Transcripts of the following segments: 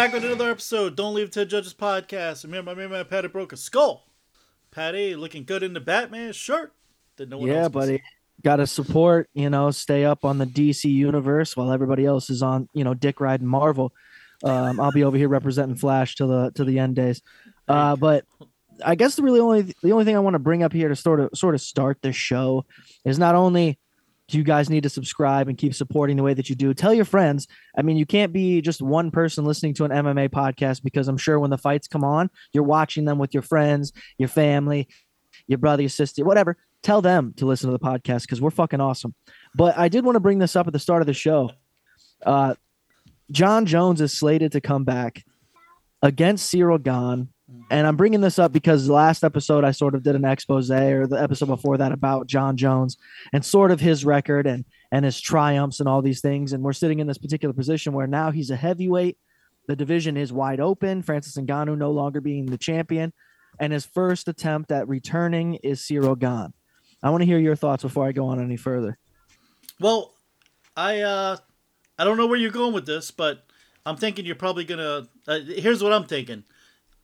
back with another episode. Don't leave to Judges podcast. And my man Patty broke a skull. Patty looking good in the Batman shirt. That no one yeah, else can see. buddy. Got to support, you know, stay up on the DC universe while everybody else is on, you know, Dick riding Marvel. Um, I'll be over here representing Flash till the to the end days. Uh, but I guess the really only the only thing I want to bring up here to sort of sort of start the show is not only you guys need to subscribe and keep supporting the way that you do. Tell your friends. I mean, you can't be just one person listening to an MMA podcast because I'm sure when the fights come on, you're watching them with your friends, your family, your brother, your sister, whatever. Tell them to listen to the podcast because we're fucking awesome. But I did want to bring this up at the start of the show. Uh, Jon Jones is slated to come back against Ciryl Gane. And I'm bringing this up because last episode I sort of did an expose, or the episode before that about Jon Jones and sort of his record and and his triumphs and all these things. And we're sitting in this particular position where now he's a heavyweight. The division is wide open. Francis Ngannou no longer being the champion, and his first attempt at returning is Ciryl Gane. I want to hear your thoughts before I go on any further. Well, I uh, I don't know where you're going with this, but I'm thinking you're probably gonna. Uh, here's what I'm thinking.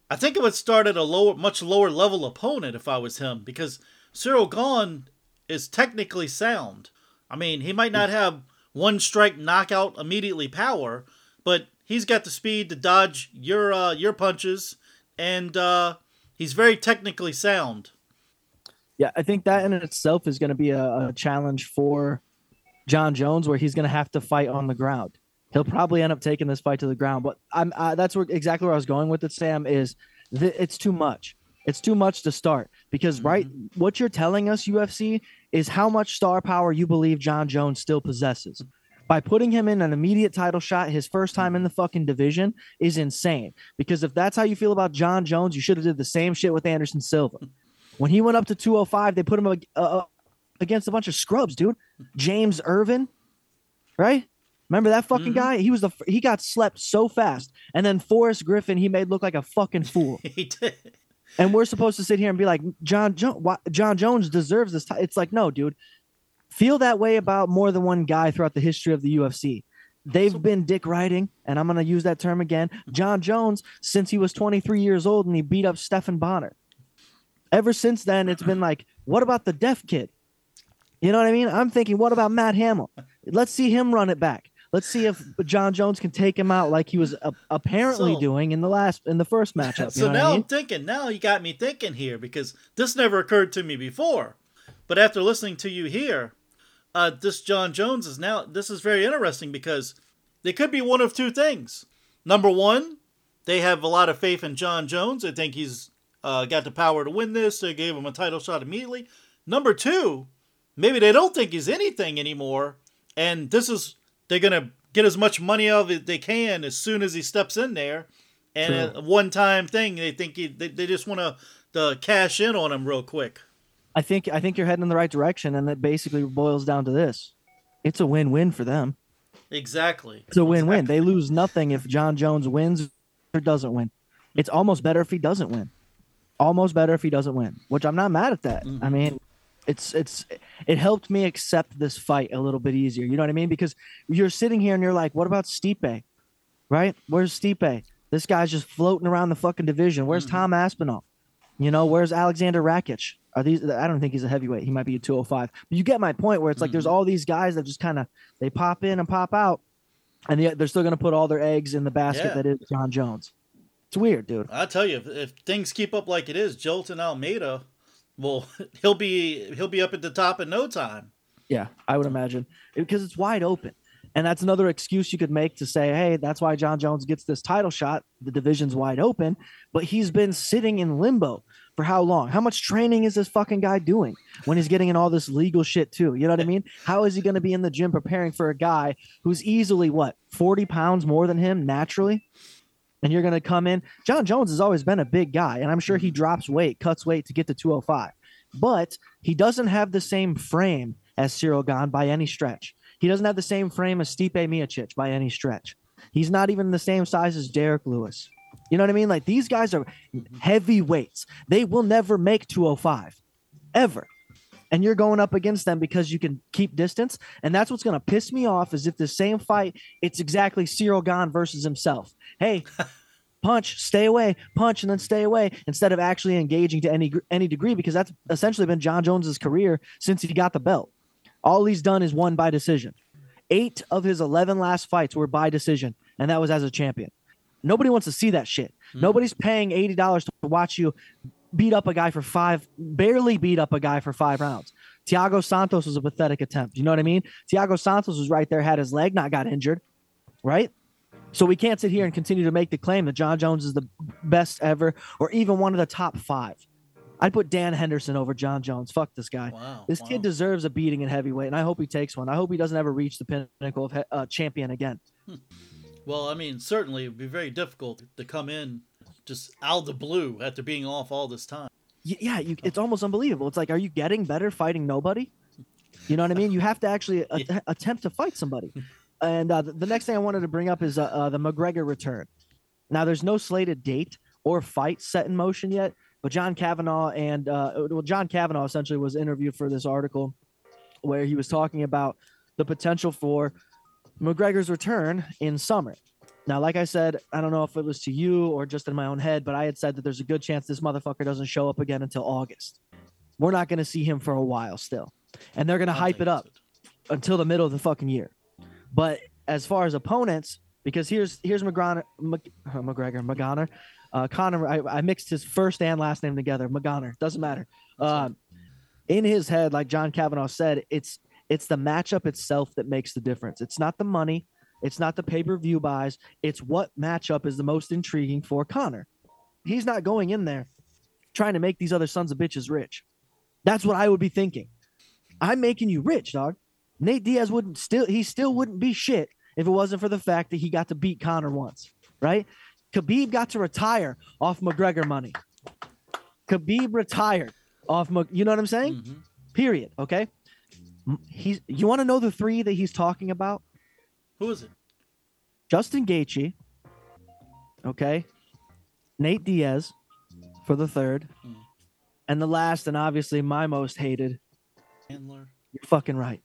I think it would start at a lower, much lower level opponent if I was him, because Ciryl Gane is technically sound. I mean, he might not have one strike knockout immediately power, but he's got the speed to dodge your uh, your punches, and uh, he's very technically sound. Yeah, I think that in itself is going to be a, a challenge for Jon Jones, where he's going to have to fight on the ground. He'll probably end up taking this fight to the ground, but I'm uh, that's where exactly where I was going with it. Sam is th- it's too much. It's too much to start because right, what you're telling us, UFC, is how much star power you believe Jon Jones still possesses. By putting him in an immediate title shot, his first time in the fucking division is insane. Because if that's how you feel about Jon Jones, you should have did the same shit with Anderson Silva. When he went up to 205, they put him uh, against a bunch of scrubs, dude. James Irvin, right? Remember that fucking mm-hmm. guy? He was the he got slept so fast, and then Forrest Griffin he made look like a fucking fool. he did. and we're supposed to sit here and be like, John jo- why, Jon Jones deserves this. T-. It's like, no, dude. Feel that way about more than one guy throughout the history of the UFC. They've been dick riding, and I'm gonna use that term again. Jon Jones since he was 23 years old and he beat up Stephan Bonnar. Ever since then, it's been like, what about the deaf kid? You know what I mean? I'm thinking, what about Matt Hamill? Let's see him run it back. Let's see if Jon Jones can take him out like he was apparently So- doing in the last in the first matchup. So now I mean? I'm thinking. Now you got me thinking here because this never occurred to me before. But after listening to you here, uh, this Jon Jones is now. This is very interesting because they could be one of two things. Number one, they have a lot of faith in Jon Jones. They think he's uh, got the power to win this. They gave him a title shot immediately. Number two, maybe they don't think he's anything anymore, and this is they're gonna get as much money out of it they can as soon as he steps in there, and True. a one time thing. They think he, they, they just want to cash in on him real quick. I think I think you're heading in the right direction, and it basically boils down to this: it's a win-win for them. Exactly. It's a win-win. They lose nothing if Jon Jones wins or doesn't win. It's almost better if he doesn't win. Almost better if he doesn't win, which I'm not mad at that. Mm. I mean, it's it's it helped me accept this fight a little bit easier. You know what I mean? Because you're sitting here and you're like, what about Stipe? Right? Where's Stipe? This guy's just floating around the fucking division. Where's mm-hmm. Tom Aspinall? You know, where's Aleksandar Rakic? Are these? I don't think he's a heavyweight. He might be a 205. But you get my point. Where it's like there's mm-hmm. all these guys that just kind of they pop in and pop out, and they're still going to put all their eggs in the basket Yeah. that is Jon Jones. It's weird, dude. I tell you, if, if things keep up like it is, Jailton Almeida, well, he'll be he'll be up at the top in no time. Yeah, I would imagine because it's wide open. And that's another excuse you could make to say, hey, that's why Jon Jones gets this title shot. The division's wide open, but he's been sitting in limbo for how long? How much training is this fucking guy doing when he's getting in all this legal shit too? You know what I mean? How is he going to be in the gym preparing for a guy who's easily what, 40 pounds more than him naturally? And you're going to come in. Jon Jones has always been a big guy, and I'm sure he mm-hmm. drops weight, cuts weight to get to 205. But he doesn't have the same frame as Ciryl Gane by any stretch. He doesn't have the same frame as Stipe Miocic by any stretch. He's not even the same size as Derrick Lewis. You know what I mean? Like these guys are mm-hmm. heavyweights. They will never make 205 ever. And you're going up against them because you can keep distance. And that's what's going to piss me off is if the same fight, it's exactly Ciryl Gane versus himself. Hey, punch, stay away, punch, and then stay away instead of actually engaging to any any degree because that's essentially been Jon Jones's career since he got the belt. All he's done is won by decision. Eight of his 11 last fights were by decision, and that was as a champion. Nobody wants to see that shit. Hmm. Nobody's paying $80 to watch you beat up a guy for five, barely beat up a guy for five rounds. Thiago Santos was a pathetic attempt. You know what I mean? Thiago Santos was right there, had his leg not got injured, right? So we can't sit here and continue to make the claim that Jon Jones is the best ever or even one of the top five. I'd put Dan Henderson over Jon Jones. Fuck this guy. Wow. This wow. kid deserves a beating in heavyweight, and I hope he takes one. I hope he doesn't ever reach the pinnacle of he- uh, champion again. Well, I mean, certainly it would be very difficult to come in just out of the blue after being off all this time. Yeah, you, it's almost unbelievable. It's like, are you getting better fighting nobody? You know what I mean? You have to actually a- Yeah. attempt to fight somebody. And uh, the, the next thing I wanted to bring up is uh, uh, the McGregor return. Now, there's no slated date or fight set in motion yet, but John Kavanagh and uh, well, John Kavanagh essentially was interviewed for this article where he was talking about the potential for McGregor's return in summer. Now, like I said, I don't know if it was to you or just in my own head, but I had said that there's a good chance this motherfucker doesn't show up again until August. We're not going to see him for a while still. And they're going to hype it up until the middle of the fucking year. But as far as opponents, because here's here's McGregor, Mc, uh, McGregor, McGonner, uh, Conor. I, I mixed his first and last name together. McGonner doesn't matter. Um, in his head, like John Kavanagh said, it's it's the matchup itself that makes the difference. It's not the money. It's not the pay per view buys. It's what matchup is the most intriguing for Conor. He's not going in there trying to make these other sons of bitches rich. That's what I would be thinking. I'm making you rich, dog. Nate Diaz wouldn't still he still wouldn't be shit if it wasn't for the fact that he got to beat Conor once, right? Khabib got to retire off McGregor money. Khabib retired off, Mc- you know what I'm saying? Mhm. Period. Okay. He's. You want to know the three that he's talking about? Who is it? Justin Gaethje. Okay. Nate Diaz for the third, Hmm. and the last, and obviously my most hated. Handler. You're fucking right.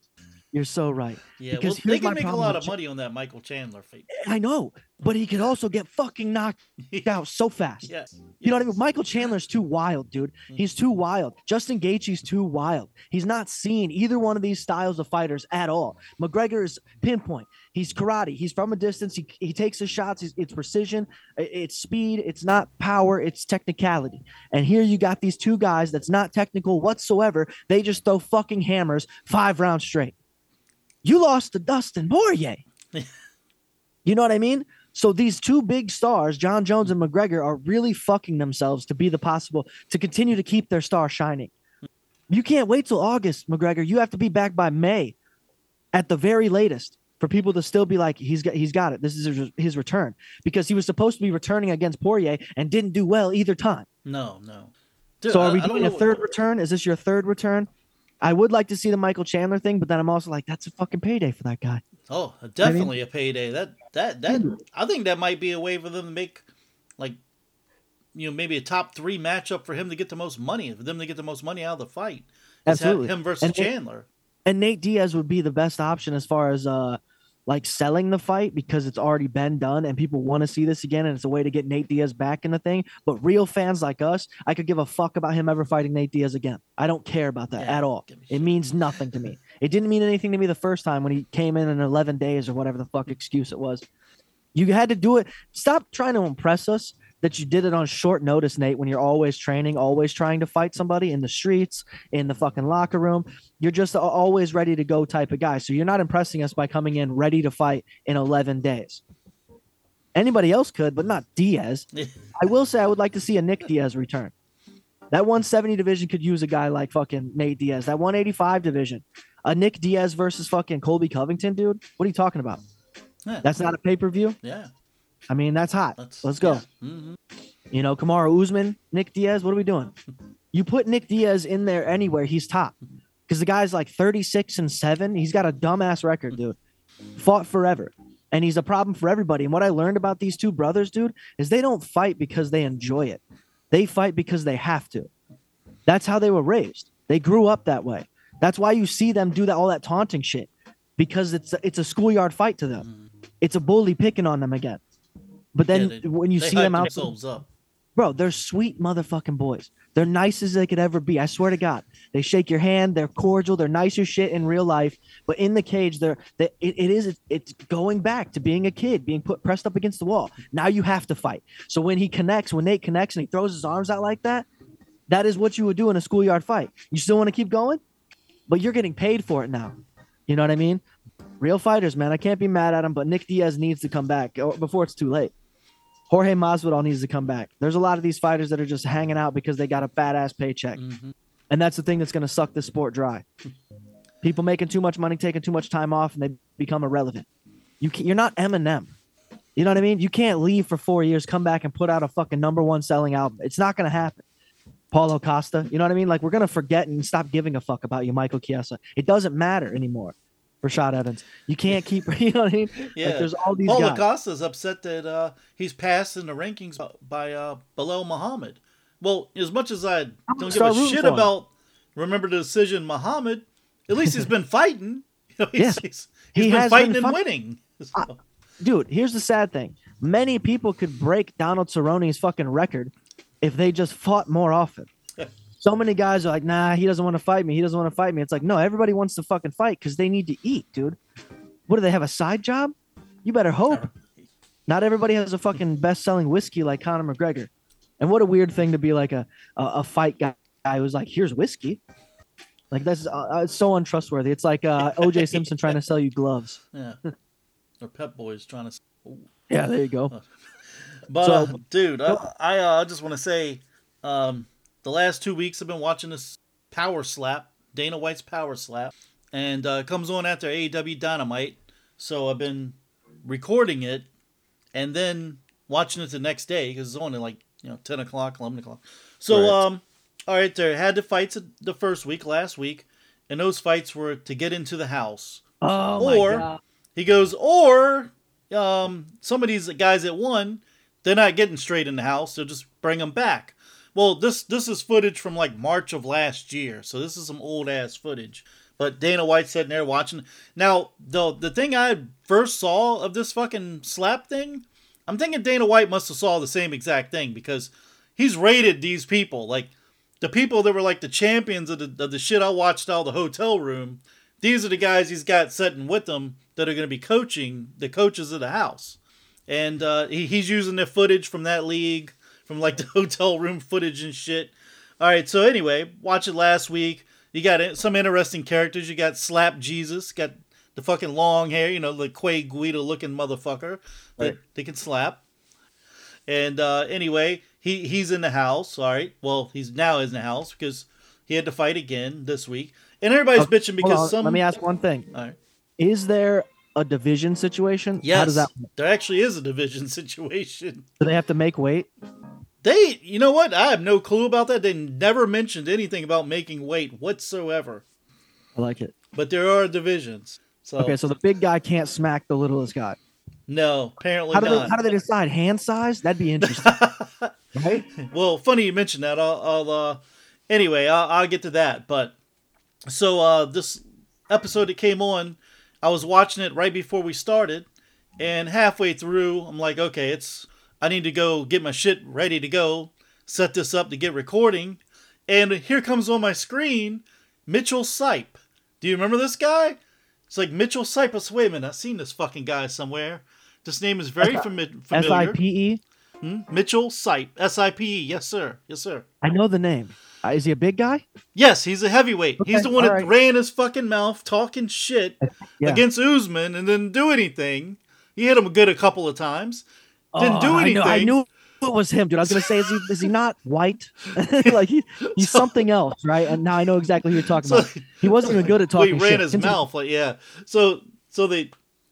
You're so right. Yeah, Because well, they can make a lot of money on that Michael Chandler fight. I know, but he could also get fucking knocked out so fast. Yeah. You know what I mean? Michael Chandler's too wild, dude. Mm. He's too wild. Justin Gaethje's too wild. He's not seeing either one of these styles of fighters at all. McGregor is pinpoint. He's karate. He's from a distance. He, he takes his shots. He's, it's precision. It's speed. It's not power. It's technicality. And here you got these two guys that's not technical whatsoever. They just throw fucking hammers five rounds straight. You lost to Dustin Poirier. You know what I mean? So these two big stars, Jon Jones and McGregor, are really fucking themselves to be the possible to continue to keep their star shining. You can't wait till August, McGregor. You have to be back by May, at the very latest, for people to still be like, he's got, he's got it. This is his, his return because he was supposed to be returning against Poirier and didn't do well either time. No, no. Dude, so are I- we doing a third return? Is this your third return? I would like to see the Michael Chandler thing, but then I'm also like, that's a fucking payday for that guy. Oh, definitely a payday. That that that I think that might be a way for them to make like you know maybe a top three matchup for him to get the most money for them to get the most money out of the fight. Absolutely. him versus And- Chandler. and Nate Diaz would be the best option as far as uh like selling the fight because it's already been done and people want to see this again and it's a way to get Nate Diaz back in the thing. But real fans like us, I could give a fuck about him ever fighting Nate Diaz again. I don't care about that Yeah, at all. It shit. means nothing to me. It didn't mean anything to me the first time when he came in in 11 days or whatever the fuck mm-hmm. excuse it was. You had to do it. Stop trying to impress us that you did it on short notice, Nate, when you're always training, always trying to fight somebody in the streets, in the fucking locker room. You're just always ready to go type of guy. So you're not impressing us by coming in ready to fight in 11 days. Anybody else could, but not Diaz. I will say I would like to see a Nick Diaz return. That 170 division could use a guy like fucking Nate Diaz. That 185 division, a Nick Diaz versus fucking Colby Covington, dude. What are you talking about? Yeah, That's not a pay per view. yeah. I mean, that's hot. That's, Let's go. yeah. Mhm. You know, Kamaru Usman, Nick Diaz. What are we doing? You put Nick Diaz in there anywhere, he's top. Mm-hmm. Because the guy's like 36 and seven. He's got a dumbass record, dude. Mm-hmm. Fought forever. And he's a problem for everybody. And what I learned about these two brothers, dude, is they don't fight because they enjoy it. They fight because they have to. That's how they were raised. They grew up that way. That's why you see them do that all that taunting shit because it's it's a schoolyard fight to them. Mm-hmm. It's a bully picking on them again. But then Yeah, they- when you see them out, themselves up. bro, they're sweet motherfucking boys. They're nice as they could ever be. I swear to God, they shake your hand. They're cordial. They're nice as shit in real life. But in the cage, they're they, it, it is it's going back to being a kid, being put pressed up against the wall. Now you have to fight. So when he connects, when Nate connects and he throws his arms out like that, that is what you would do in a schoolyard fight. You still want to keep going, but you're getting paid for it now. You know what I mean? Real fighters, man. I can't be mad at him, but Nick Diaz needs to come back before it's too late. Jorge Masvidal needs to come back. There's a lot of these fighters that are just hanging out because they got a fat ass paycheck, Mhm. and that's the thing that's going to suck the sport dry. People making too much money, taking too much time off, and they become irrelevant. You can, you're not Eminem. You know what I mean? You can't leave for four years, come back and put out a fucking number one selling album. It's not going to happen. Paulo Costa, you know what I mean? Like we're gonna forget and stop giving a fuck about you, Michael Chiesa. It doesn't matter anymore. Rashad Evans, you can't keep. You know what I mean? Yeah. Like there's all these Paul guys. Acosta's upset that uh, he's passed in the rankings by uh, Belal Muhammad. Well, as much as I don't give a shit about remember the decision Muhammad, at least he's been fighting. You know, he's, Yeah. he's, He he's been has fighting been and fight- winning. So, I- dude, here's the sad thing. Many people could break Donald Cerrone's fucking record if they just fought more often. So many guys are like, nah, he doesn't want to fight me. He doesn't want to fight me. It's like, no, everybody wants to fucking fight because they need to eat, dude. What do they have a side job? You better hope. Not everybody has a fucking best selling whiskey like Conor McGregor. And what a weird thing to be like a, a, a fight guy who's like, here's whiskey. Like that's uh, uh, it's so untrustworthy. It's like uh, OJ Simpson trying to sell you gloves. yeah. or Pep Boys trying to. Yeah, there you go. But So- uh, dude, I I uh, just want to say, um, the last two weeks I've been watching this Power Slap, Dana White's Power Slap, and uh, it comes on after AEW Dynamite. So I've been recording it and then watching it the next day because it's on at like you know ten o'clock, eleven o'clock. So Right. um, all right, there had the fights the first week, last week, and those fights were to get into the house. Oh Or- my god. He goes, or um, some of these guys that won, they're not getting straight in the house. They'll just bring them back. Well, this this is footage from like March of last year, so this is some old ass footage. But Dana White sitting there watching. Now, the the thing I first saw of this fucking slap thing, I'm thinking Dana White must have saw the same exact thing because he's rated these people like the people that were like the champions of the of the shit I watched out the hotel room. These are the guys he's got sitting with him that are going to be coaching the coaches of the house, and uh, he, he's using the footage from that league, from like the hotel room footage and shit. All right, so anyway, watch it last week. You got some interesting characters. You got Slap Jesus, got the fucking long hair, you know, the Clay Guida looking motherfucker that they can slap. And uh, anyway, he he's in the house. All right, well, he's now in the house because he had to fight again this week, and everybody's Okay, bitching because on, some. Let me ask one thing. All right. Is there a division situation? Yes, How does that there actually is a division situation. do they have to make weight? They, you know what? I have no clue about that. They never mentioned anything about making weight whatsoever. I like it. But there are divisions. So Okay, so the big guy can't smack the littlest guy. no, apparently How do they not. how do they decide hand size? That'd be interesting, right? well, funny you mentioned that. I'll, I'll uh, anyway, I'll, I'll get to that. But so uh, this episode that came on, I was watching it right before we started, and halfway through, I'm like, okay, it's I need to go get my shit ready to go, set this up to get recording, and here comes on my screen Mitchell Sipe. Do you remember this guy? It's like Mitchell Sipe. I Wait a minute, I've seen this fucking guy somewhere. This name is very fami- familiar. I P E. Hmm? Mitchell Sipe. S I P E. Yes, sir. Yes, sir. I know the name. Uh, is he a big guy? Yes, he's a heavyweight. he's the one that alright. ran his fucking mouth talking shit Yeah. against Usman and didn't do anything. He hit him good a couple of times. Didn't do Oh, I knew, I knew it was him, dude. I was gonna say, is he is he not white? like he, he's So- something else, right? And now I know exactly who you're talking So- about. He wasn't even good at talking. Well, he ran shit. his Continue. mouth like yeah. So so they,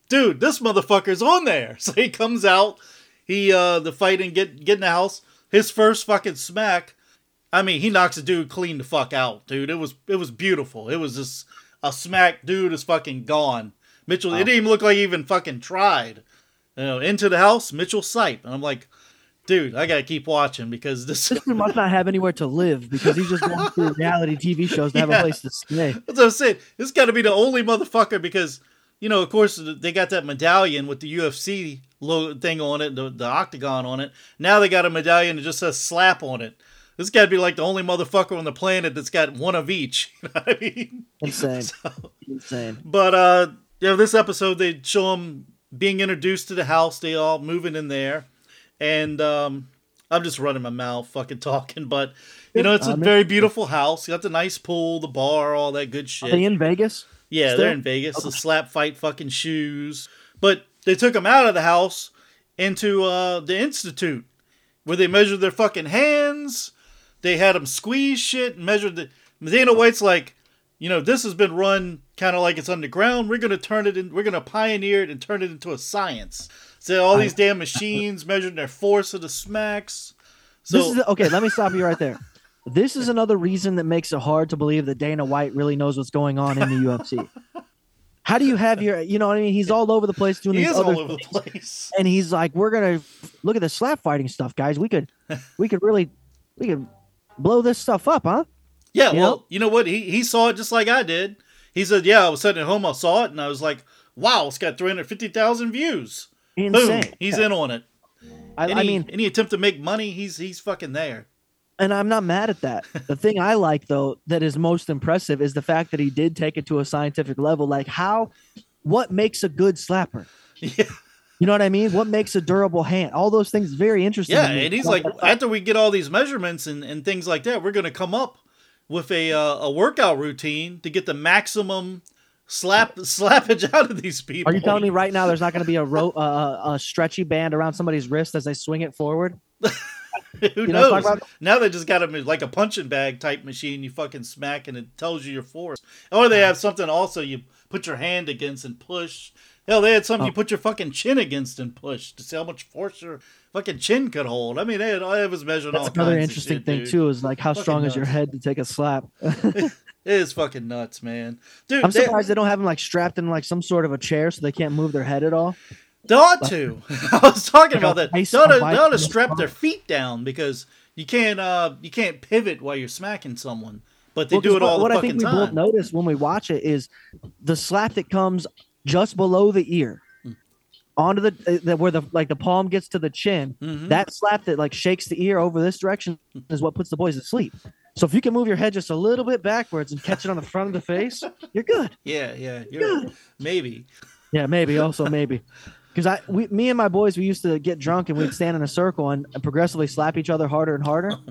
dude, this motherfucker's on there. So he comes out. He uh the fight and get get in the house. His first fucking smack. I mean, he knocks a dude clean the fuck out, dude. It was it was beautiful. It was just a smack. Dude is fucking gone. Mitchell. It didn't even look like he even fucking tried. You know, into the house, Mitchell Sipe, and I'm like, dude, I gotta keep watching because this. This dude must not have anywhere to live because he's just going through reality TV shows to have Yeah. a place to stay. That's what I'm saying. This got to be the only motherfucker because, you know, of course, they got that medallion with the UFC thing on it, the, the octagon on it. Now they got a medallion that just says slap on it. This got to be like the only motherfucker on the planet that's got one of each. You know what I mean? Insane, So- insane. but, uh, you know, this episode, they show him being introduced to the house. They all moving in there. And, um, I'm just running my mouth, fucking talking, but you know, it's a very beautiful house. You got the nice pool, the bar, all that good shit. Are they in Vegas? Yeah, Still? they're in Vegas. The slap fight fucking shoes. But they took them out of the house into uh, the institute where they measured their fucking hands. They had them squeeze shit and measured the. Dana White's like, you know, this has been run kind of like it's underground. We're gonna turn it in. We're gonna pioneer it and turn it into a science. So all these damn machines measuring their force of the smacks. So this is okay. Let me stop you right there. This is another reason that makes it hard to believe that Dana White really knows what's going on in the UFC. How do you have your, you know what I mean? He's all over the place doing he these is other all over the things. place. and he's like, "We're gonna look at the slap fighting stuff, guys. We could, we could really, we could blow this stuff up, huh?" Yeah, You well, know? you know what? He he saw it just like I did. He said, "Yeah, I was sitting at home, I saw it, and I was like, wow, it's got three hundred fifty thousand views. Insane. Boom, he's Yeah. in on it. I, Any, I mean, any attempt to make money, he's he's fucking there. and I'm not mad at that. The thing I like though that is most impressive is the fact that he did take it to a scientific level. Like how, what makes a good slapper? Yeah, You know what I mean? What makes a durable hand? All those things very interesting. yeah, and he's like, after we get all these measurements and, and things like that, we're gonna come up with a uh, a workout routine to get the maximum slap slappage out of these people. Are you telling me right now there's not going to be a ro- uh, a stretchy band around somebody's wrist as they swing it forward? Who You know knows? Now they just got them like a punching bag type machine. You fucking smack and it tells you your force. Or they have something also you put your hand against and push. Hell, they had something you Oh. put your fucking chin against and push to see how much force your fucking chin could hold. I mean, they had, it was measuring That's all another kinds of interesting shit, thing dude. too. Is like how Fucking strong is your head to take a slap? It is fucking nuts, man. Dude, I'm surprised they don't have them like strapped in like some sort of a chair so they can't move their head at all. they ought to. I was talking Like about that. They ought to, they ought to strap their feet down because you can't uh you can't pivot while you're smacking someone. But they Well, do it all what, what I think we time. both notice when we watch it is the slap that comes just below the ear, Hmm. onto the, uh, the where the like the palm gets to the chin. Mhm. That slap that like shakes the ear over this direction is what puts the boys to sleep. So if you can move your head just a little bit backwards and catch it on the front of the face, you're good. Yeah, yeah, you're good. maybe. Yeah, maybe. Also, maybe. Because I, we, me and my boys, we used to get drunk and we'd stand in a circle and progressively slap each other harder and harder.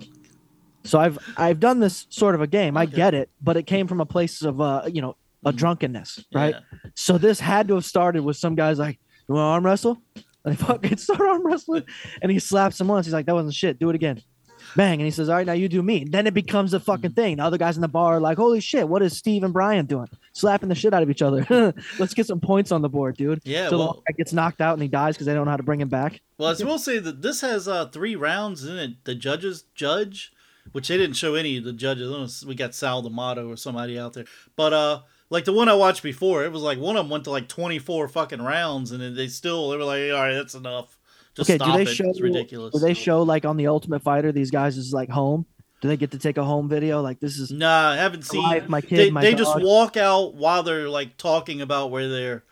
So I've I've done this sort of a game. I get it, but it came from a place of uh, you know, a drunkenness, right? Yeah. So this had to have started with some guys like, "You want to arm wrestle?" And they fucking start arm wrestling, and he slaps him once. He's like, "That wasn't shit. Do it again." Bang, and he says, "All right, now you do me." And Then it becomes a fucking thing. The other guys in the bar are like, "Holy shit, what is Steve and Brian doing? Slapping the shit out of each other." Let's get some points on the board, dude. Yeah, so well- guy gets knocked out and he dies because they don't know how to bring him back. Well, I will say that this has uh, three rounds in it. The judges judge, which they didn't show any of the judges. We got Sal D'Amato or somebody out there, but uh, like the one I watched before, it was like one of them went to like twenty four fucking rounds, and then they still they were like, all right, that's enough. Just okay, stop do they it. show? it's ridiculous. Do they show like on the Ultimate Fighter these guys is like home? Do they get to take a home video? Like this is Nah, I haven't seen. my kid, they my they just walk out while they're like talking about where they're.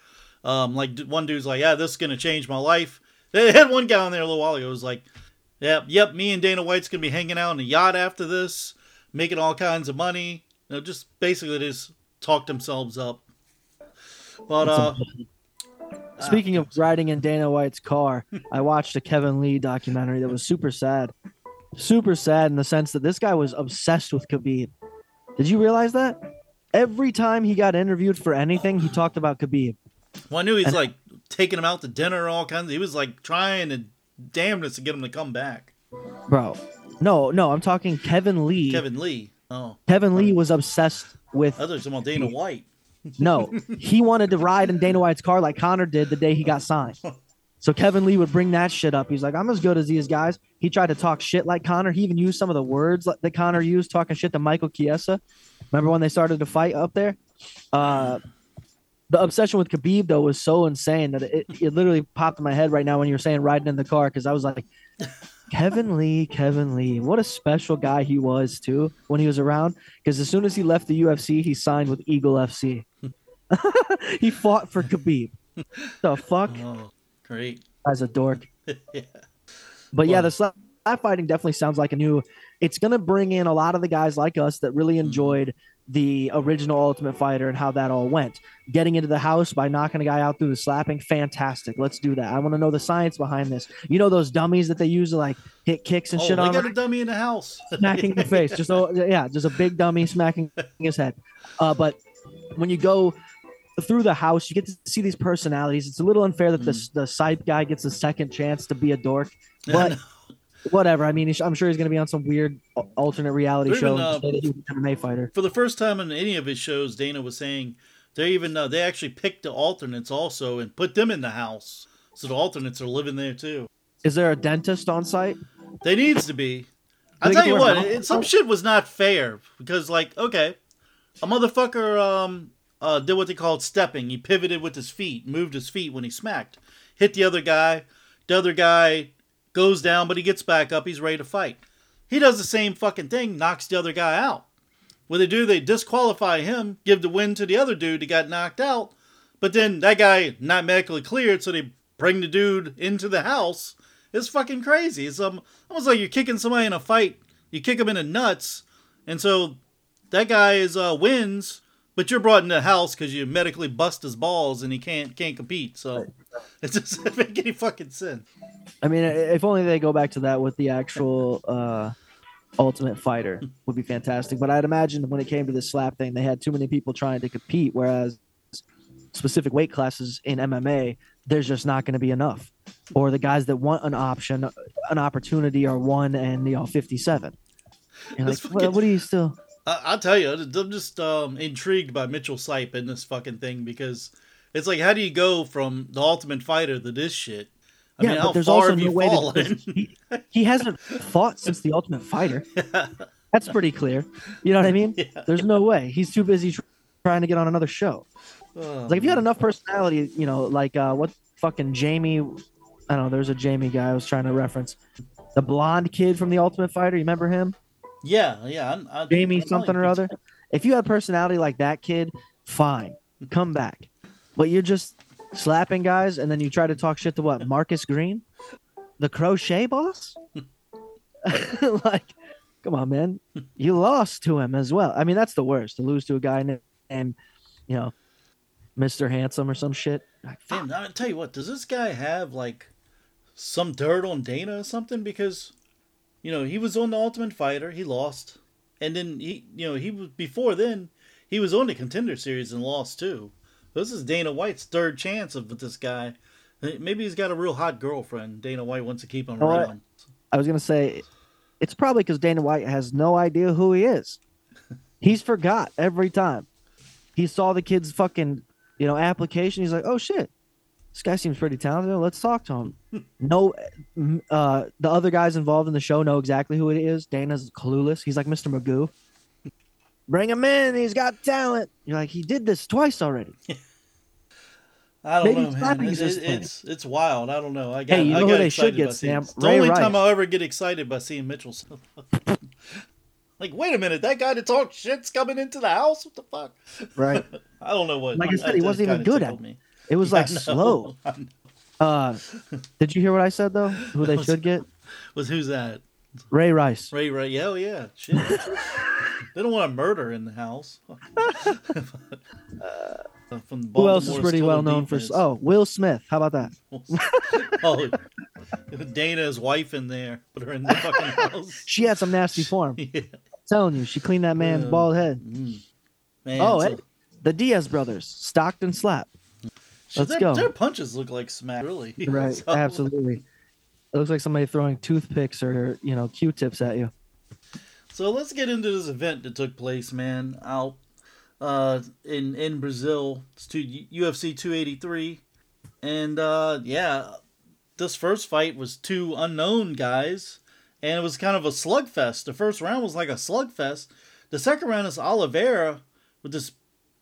Um, like one dude's like, "Yeah, this is gonna change my life." They had one guy on there a little while ago. who was like, "Yep, yep, me and Dana White's gonna be hanging out on a yacht after this, making all kinds of money." You know, just basically just talk themselves up. But uh, Speaking of riding in Dana White's car, I watched a Kevin Lee documentary that was super sad. Super sad in the sense that this guy was obsessed with Khabib. Did you realize that? Every time he got interviewed for anything, he talked about Khabib. well, I knew he's And- like taking him out to dinner, all kinds. he was like trying to damn damnness to get him to come back. Bro. No, no, I'm talking Kevin Lee. Kevin Lee. Oh, Kevin Lee was obsessed with others about Dana White. No, he wanted to ride in Dana White's car like Conor did the day he got signed. So Kevin Lee would bring that shit up. He's like, I'm as good as these guys. He tried to talk shit like Conor. He even used some of the words that Conor used, talking shit to Michael Chiesa. Remember when they started to fight up there? Uh, the obsession with Khabib though was so insane that it, it literally popped in my head right now when you were saying riding in the car because I was like, Kevin Lee, Kevin Lee, what a special guy he was too when he was around. Because as soon as he left the UFC, he signed with Eagle FC. he fought for Khabib. the fuck? Oh, great. As a dork. yeah. But yeah, the slap fighting definitely sounds like a new. It's gonna bring in a lot of the guys like us that really Mm-hmm. enjoyed the original Ultimate Fighter and how that all went. Getting into the house by knocking a guy out through the slapping, fantastic. Let's do that. I want to know the science behind this. You know those dummies that they use to like hit kicks and Oh, shit they on, got a dummy in the house. smacking the face. Just a, yeah, just a big dummy smacking his head. Uh, but when you go through the house, you get to see these personalities. It's a little unfair that Mm. the the side guy gets a second chance to be a dork, but. Whatever. I mean, I'm sure he's going to be on some weird alternate reality They're show. even, uh, that he an MMA fighter. For the first time in any of his shows, Dana was saying they even uh, they actually picked the alternates also and put them in the house, so the alternates are living there too. Is there a dentist on site? They needs to be. I tell you what, it, some shit was not fair because, like, okay, a motherfucker um uh did what they called stepping. He pivoted with his feet, moved his feet when he smacked, hit the other guy. The other guy goes down, but he gets back up. He's ready to fight. He does the same fucking thing, knocks the other guy out. What they do, they disqualify him, give the win to the other dude who got knocked out. But then that guy not medically cleared, so they bring the dude into the house. It's fucking crazy. It's um, almost like you're kicking somebody in a fight. You kick him in the nuts, and so that guy is uh wins, but you're brought in the house because you medically bust his balls and he can't can't compete. So it doesn't make any fucking sense. I mean, if only they go back to that with the actual uh, Ultimate Fighter would be fantastic. But I'd imagine when it came to this slap thing, they had too many people trying to compete, whereas specific weight classes in MMA, there's just not going to be enough. Or the guys that want an option, an opportunity, are one and you know 57. You're like, what, fucking- what are you still? I, I'll tell you, I'm just um, intrigued by Mitchell Sipe in this fucking thing because it's like, how do you go from the Ultimate Fighter to this shit? I yeah, mean, but how there's far also no way that he, he hasn't fought since the Ultimate Fighter. That's pretty clear. You know what I mean? Yeah. There's no way he's too busy tr- trying to get on another show. Oh, Like if you had enough personality, you know, like uh, what fucking Jamie? I don't know. There's a Jamie guy I was trying to reference. The blonde kid from the Ultimate Fighter. You remember him? Yeah, yeah. I, I, Jamie I something or other. If you had personality like that kid, fine, come back. But you're just slapping guys, and then you try to talk shit to what? Marcus Green, the crochet boss. like, come on, man. You lost to him as well. I mean, that's the worst to lose to a guy named, named you know, Mr. Handsome or some shit. Like. Damn, I tell you what, does this guy have like some dirt on Dana or something? Because you know he was on the Ultimate Fighter, he lost, and then he, you know, he was before then he was on the Contender Series and lost too. This is Dana White's third chance of this guy. Maybe he's got a real hot girlfriend. Dana White wants to keep him around. I was gonna say, it's probably because Dana White has no idea who he is. He's forgot every time. He saw the kid's fucking, you know, application. He's like, oh shit, this guy seems pretty talented. Let's talk to him. no, uh, the other guys involved in the show know exactly who it is. Dana's clueless. He's like Mr. Magoo. Bring him in. He's got talent. You're like, he did this twice already. I don't Maybe know, man. It- it- it's it's wild. I don't know. I got, Hey, you I know got who they should get, Sam? It's the only Rice. time I'll ever get excited by seeing Mitchell. like, wait a minute, that guy that talks shit's coming into the house. What the fuck? Right. I don't know what. Like I said, he wasn't even good at me. It was Yeah, like slow. Uh, did you hear what I said though? Who they should get? Was who's that? Ray Rice. Ray Ray. Yeah, oh, yeah. Shit. they don't want a murder in the house. From Who else is pretty well known for? Oh, Will Smith. How about that? oh, Dana's wife in there. Put her in the fucking house. She had some nasty form. yeah. telling you, she cleaned that man's Yeah. bald head. Mm. Man, Oh, so- hey, the Diaz brothers, Stockton slap. Let's their, go. Their punches look like smack, really. Right, So- absolutely. It looks like somebody throwing toothpicks or you know Q-tips at you. So let's get into this event that took place, man, out uh, in in Brazil. It's to UFC 283, and uh, yeah, this first fight was two unknown guys, and it was kind of a slugfest. The first round was like a slugfest. The second round is Oliveira with this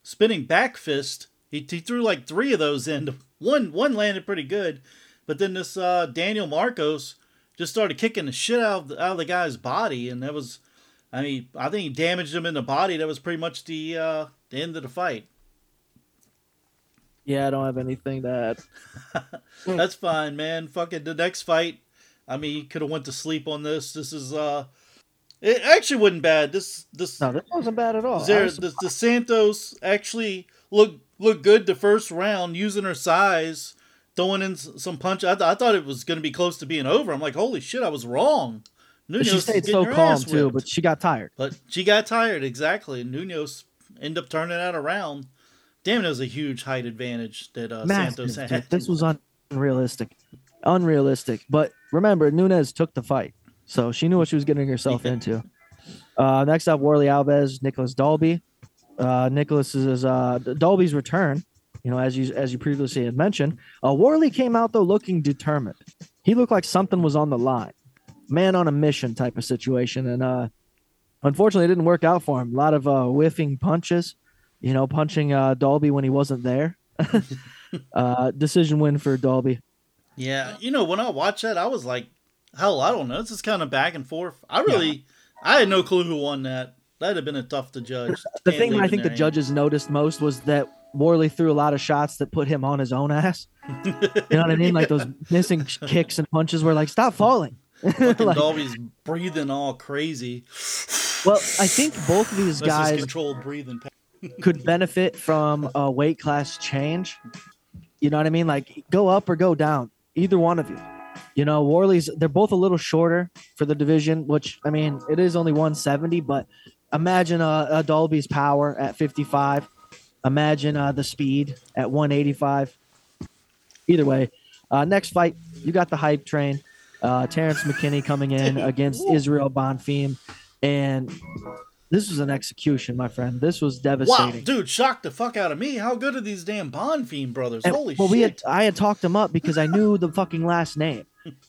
spinning back fist. He, he threw like three of those in. One one landed pretty good, but then this uh, Daniel Marcos just started kicking the shit out of the, out of the guy's body, and that was, I mean, I think he damaged him in the body. That was pretty much the uh, the end of the fight. Yeah, I don't have anything to add. That's fine, man. Fucking the next fight. I mean, you could have went to sleep on this. This is uh, it actually wasn't bad. This this No, this wasn't bad at all. There, the, the Santos actually looked looked good the first round, using her size, throwing in some punch. I, th- I thought it was going to be close to being over. I'm like, holy shit, I was wrong. Nunes she stayed so calm too, but she got tired. But she got tired, exactly. And Nunes ended up turning that around. Damn, it was a huge height advantage that uh, Massive, Santos dude. had. This was unrealistic, unrealistic. But remember, Nunes took the fight, so she knew what she was getting herself Yeah. into. Uh, next up, Warlley Alves, Nicolas Dalby. Uh, Nicolas is uh, Dalby's return. You know, as you as you previously had mentioned, uh, Warlley came out though looking determined. He looked like something was on the line, man on a mission type of situation, and uh, unfortunately, it didn't work out for him. A lot of uh, whiffing punches, you know, punching uh, Dalby when he wasn't there. uh, decision win for Dalby. Yeah, you know, when I watched that, I was like, hell, I don't know. This is kind of back and forth. I really, I had no clue who won that. That'd have been a tough to judge. The Can't thing I think the judges noticed most was that Warlley threw a lot of shots that put him on his own ass. You know what I mean? Like those missing kicks and punches were like, stop falling. Like, Dalby's breathing all crazy. well, I think both of these guys controlled breathing. could benefit from a weight class change. You know what I mean? Like go up or go down, either one of you. You know, Warlley's they're both a little shorter for the division, which I mean, it is only 170, but imagine a, a Dalby's power at 55. Imagine uh, the speed at 185. Either way, uh, next fight, you got the hype train. Uh, Terrence McKinney coming in against Ismael Bonfim. And this was an execution, my friend. This was devastating. Wow, dude, shocked the fuck out of me. How good are these damn Bonfim brothers? And- Holy well, we had. I had talked them up because I knew the fucking last name.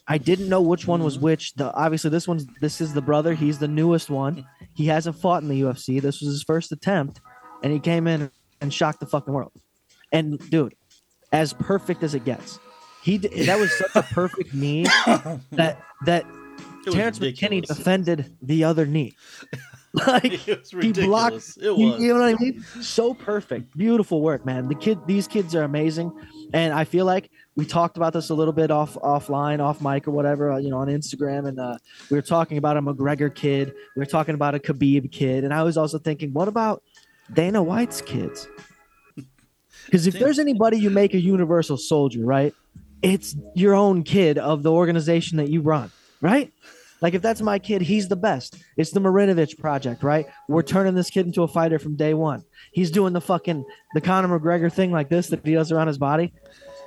I didn't know which one Mm-hmm. was which. The obviously this one's this is the brother. He's the newest one. He hasn't fought in the UFC. This was his first attempt, and he came in and shocked the fucking world. And dude, as perfect as it gets, he that was such a perfect knee that that Terrence McKinney defended the other knee. Like it was he blocked- It you, was. you know what I mean? So perfect, beautiful work, man. The kid, these kids are amazing, and I feel like we talked about this a little bit off offline, off mic or whatever, uh, you know, on Instagram, and uh, we were talking about a McGregor kid, we were talking about a Khabib kid, and I was also thinking, what about Dana White's kids? Because if there's anybody you make a universal soldier, right? It's your own kid of the organization that you run, right? Like if that's my kid, he's the best. It's the Marinovich project, right? We're turning this kid into a fighter from day one. He's doing the fucking the Conor McGregor thing like this that he does around his body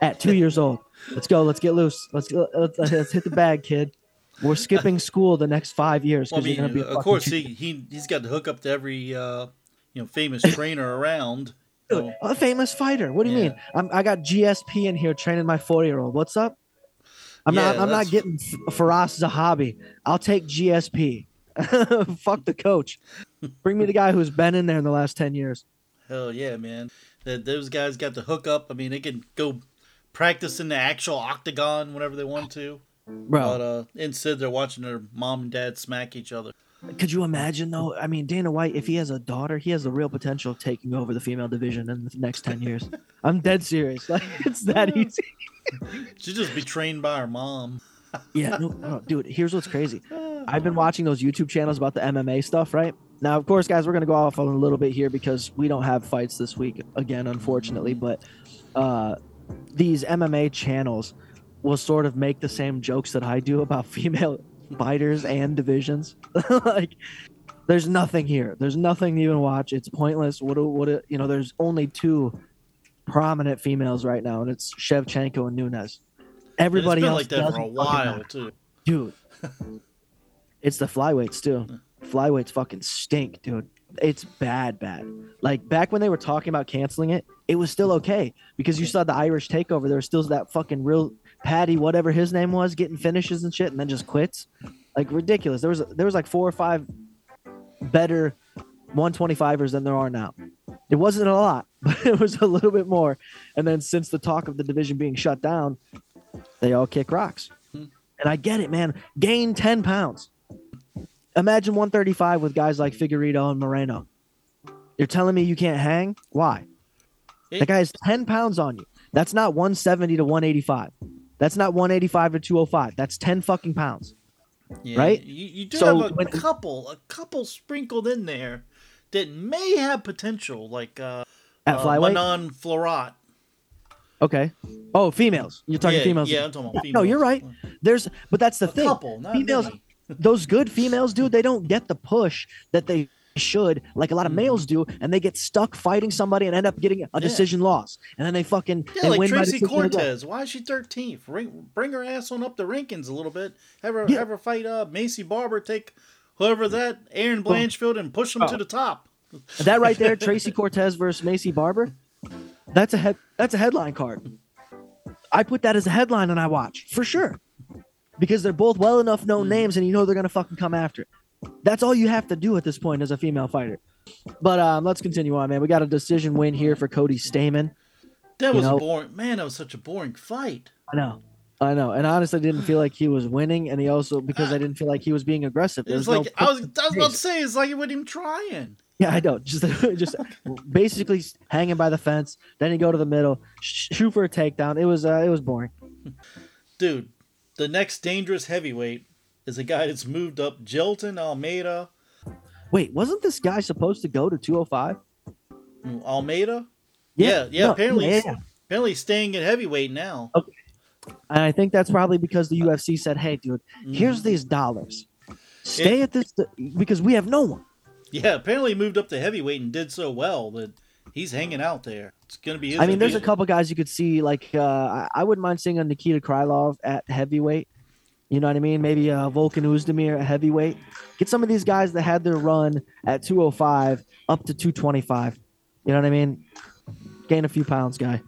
at two years old. Let's go. Let's get loose. Let's. Let's, let's hit the bag, kid. We're skipping school the next five years Well, I mean, be. Of course, he, he he's got to hook up to every uh, you know famous trainer around. A famous fighter. What do you Yeah. mean? I'm, I got GSP in here training my four year old. What's up? I'm not. I'm not getting F- a hobby. I'll take GSP. Fuck the coach. Bring me the guy who's been in there in the last ten years. hell yeah, man! That those guys got the hook up. I mean, they can go practice in the actual octagon whenever they want to. Bro, But uh, instead, they're watching their mom and dad smack each other. could you imagine though? I mean, Dana White, if he has a daughter, he has the real potential of taking over the female division in the next ten years. I'm dead serious. Like it's that easy. She'd just be trained by her mom. Yeah, no, no, dude. Here's what's crazy. I've been watching those YouTube channels about the MMA stuff, right? Now, of course, guys, we're gonna go off on a little bit here because we don't have fights this week again, unfortunately. But uh, these MMA channels will sort of make the same jokes that I do about female fighters and divisions. like, there's nothing here. There's nothing to even watch. It's pointless. What? do- What? do- You know, there's only two prominent females right now, and it's Shevchenko and Nunes. Everybody it's been else like that for a while too. dude. it's the flyweights too. Flyweights fucking stink, dude. It's bad, bad. Like back when they were talking about canceling it, it was still okay because you saw the Irish takeover. There was still that fucking real Patty, whatever his name was, getting finishes and shit, and then just quits. Like ridiculous. There was there was like four or five better 125ers than there are now. It wasn't a lot, but it was a little bit more. And then since the talk of the division being shut down, they all kick rocks. Hmm. And I get it, man. Gain 10 pounds. Imagine 135 with guys like Figueiredo and Moreno. You're telling me you can't hang? Why? It- the guy has 10 pounds on you. That's not 170 to 185. That's not 185 to 205. That's 10 fucking pounds. Yeah, Right? You, you do So have a when- couple, a couple sprinkled in there that may have potential, like uh, At uh, flyweight? Manon Fiorot. Okay. Oh, females. You're talking yeah, females. Yeah, I'm talking about Yeah, no, you're right. There's, but that's the A thing. couple, not females, those good females, dude, they don't get the push that they should, like a lot of males do, and they get stuck fighting somebody and end up getting a Mm-hmm. Yeah. decision loss, and then they fucking Yeah, they like win Tracy. Cortez. Why is she 13th? Ring, bring her ass on up the rankings a little bit. Have her Yeah. have her fight uh, Maycee Barber. Take whoever that Erin Blanchfield and push them Oh. to the top. That right there, Tracy Cortez versus Maycee Barber. That's a head. That's a headline card. I put that as a headline and I watch for sure, because they're both well enough known Mm-hmm. names, and you know they're gonna fucking come after it. That's all you have to do at this point as a female fighter. But um, let's continue on, man. We got a decision win here for Cody Stamann. That You was know- boring man. That was such a boring fight. I know. I know, and honestly, didn't feel like he was winning, and he also because I didn't feel like he was being aggressive. It was like no I was. I was about to say it's like he wasn't even trying. Yeah, I know. Just, just basically hanging by the fence. Then you go to the middle, sh- shoot for a takedown. It was, uh, it was boring. Dude, the next dangerous heavyweight is a guy that's moved up, Jailton Almeida. Wait, wasn't this guy supposed to go to 205? Mm, Almeida? Yeah, yeah, no, apparently yeah, yeah. apparently he's staying at heavyweight now. And I think that's probably because the UFC said, "Hey, dude, here's these dollars. Stay at this because we have no one." Yeah, apparently he moved up to heavyweight and did so well that he's hanging out there. It's gonna be his I mean, there's a couple guys you could see. Like, uh, I, I wouldn't mind seeing a Nikita Krylov at heavyweight. You know what I mean? Maybe uh, Volkan Oezdemir at heavyweight. Get some of these guys that had their run at 205 up to 225. You know what I mean? Gain a few pounds, guy.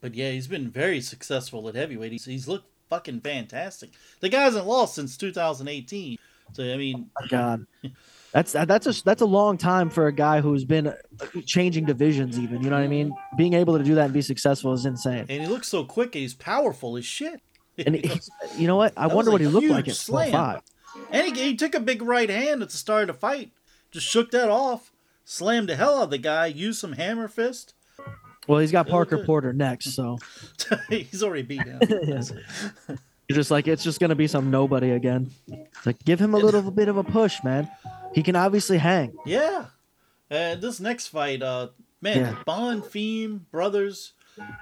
But yeah, he's been very successful at heavyweight. He's, he's looked fucking fantastic. The guy hasn't lost since 2018. So I mean, oh God, that's that's a that's a long time for a guy who's been changing divisions. Even you know what I mean? Being able to do that and be successful is insane. and he looks so quick. and He's powerful as shit. And he's, you know what? I That wonder what he looked like at slam. 205. And he, he took a big right hand at the start of the fight. Just shook that off. Slammed the hell out of the guy. Used some hammer fist. Well, he's got Parker. Porter next, so he's already beat him. Yes. you're just like it's just gonna be some nobody again. It's like give him a little bit of a push, man. He can obviously hang. Yeah. And this next fight, uh, man, Yeah. Bonfim Brothers,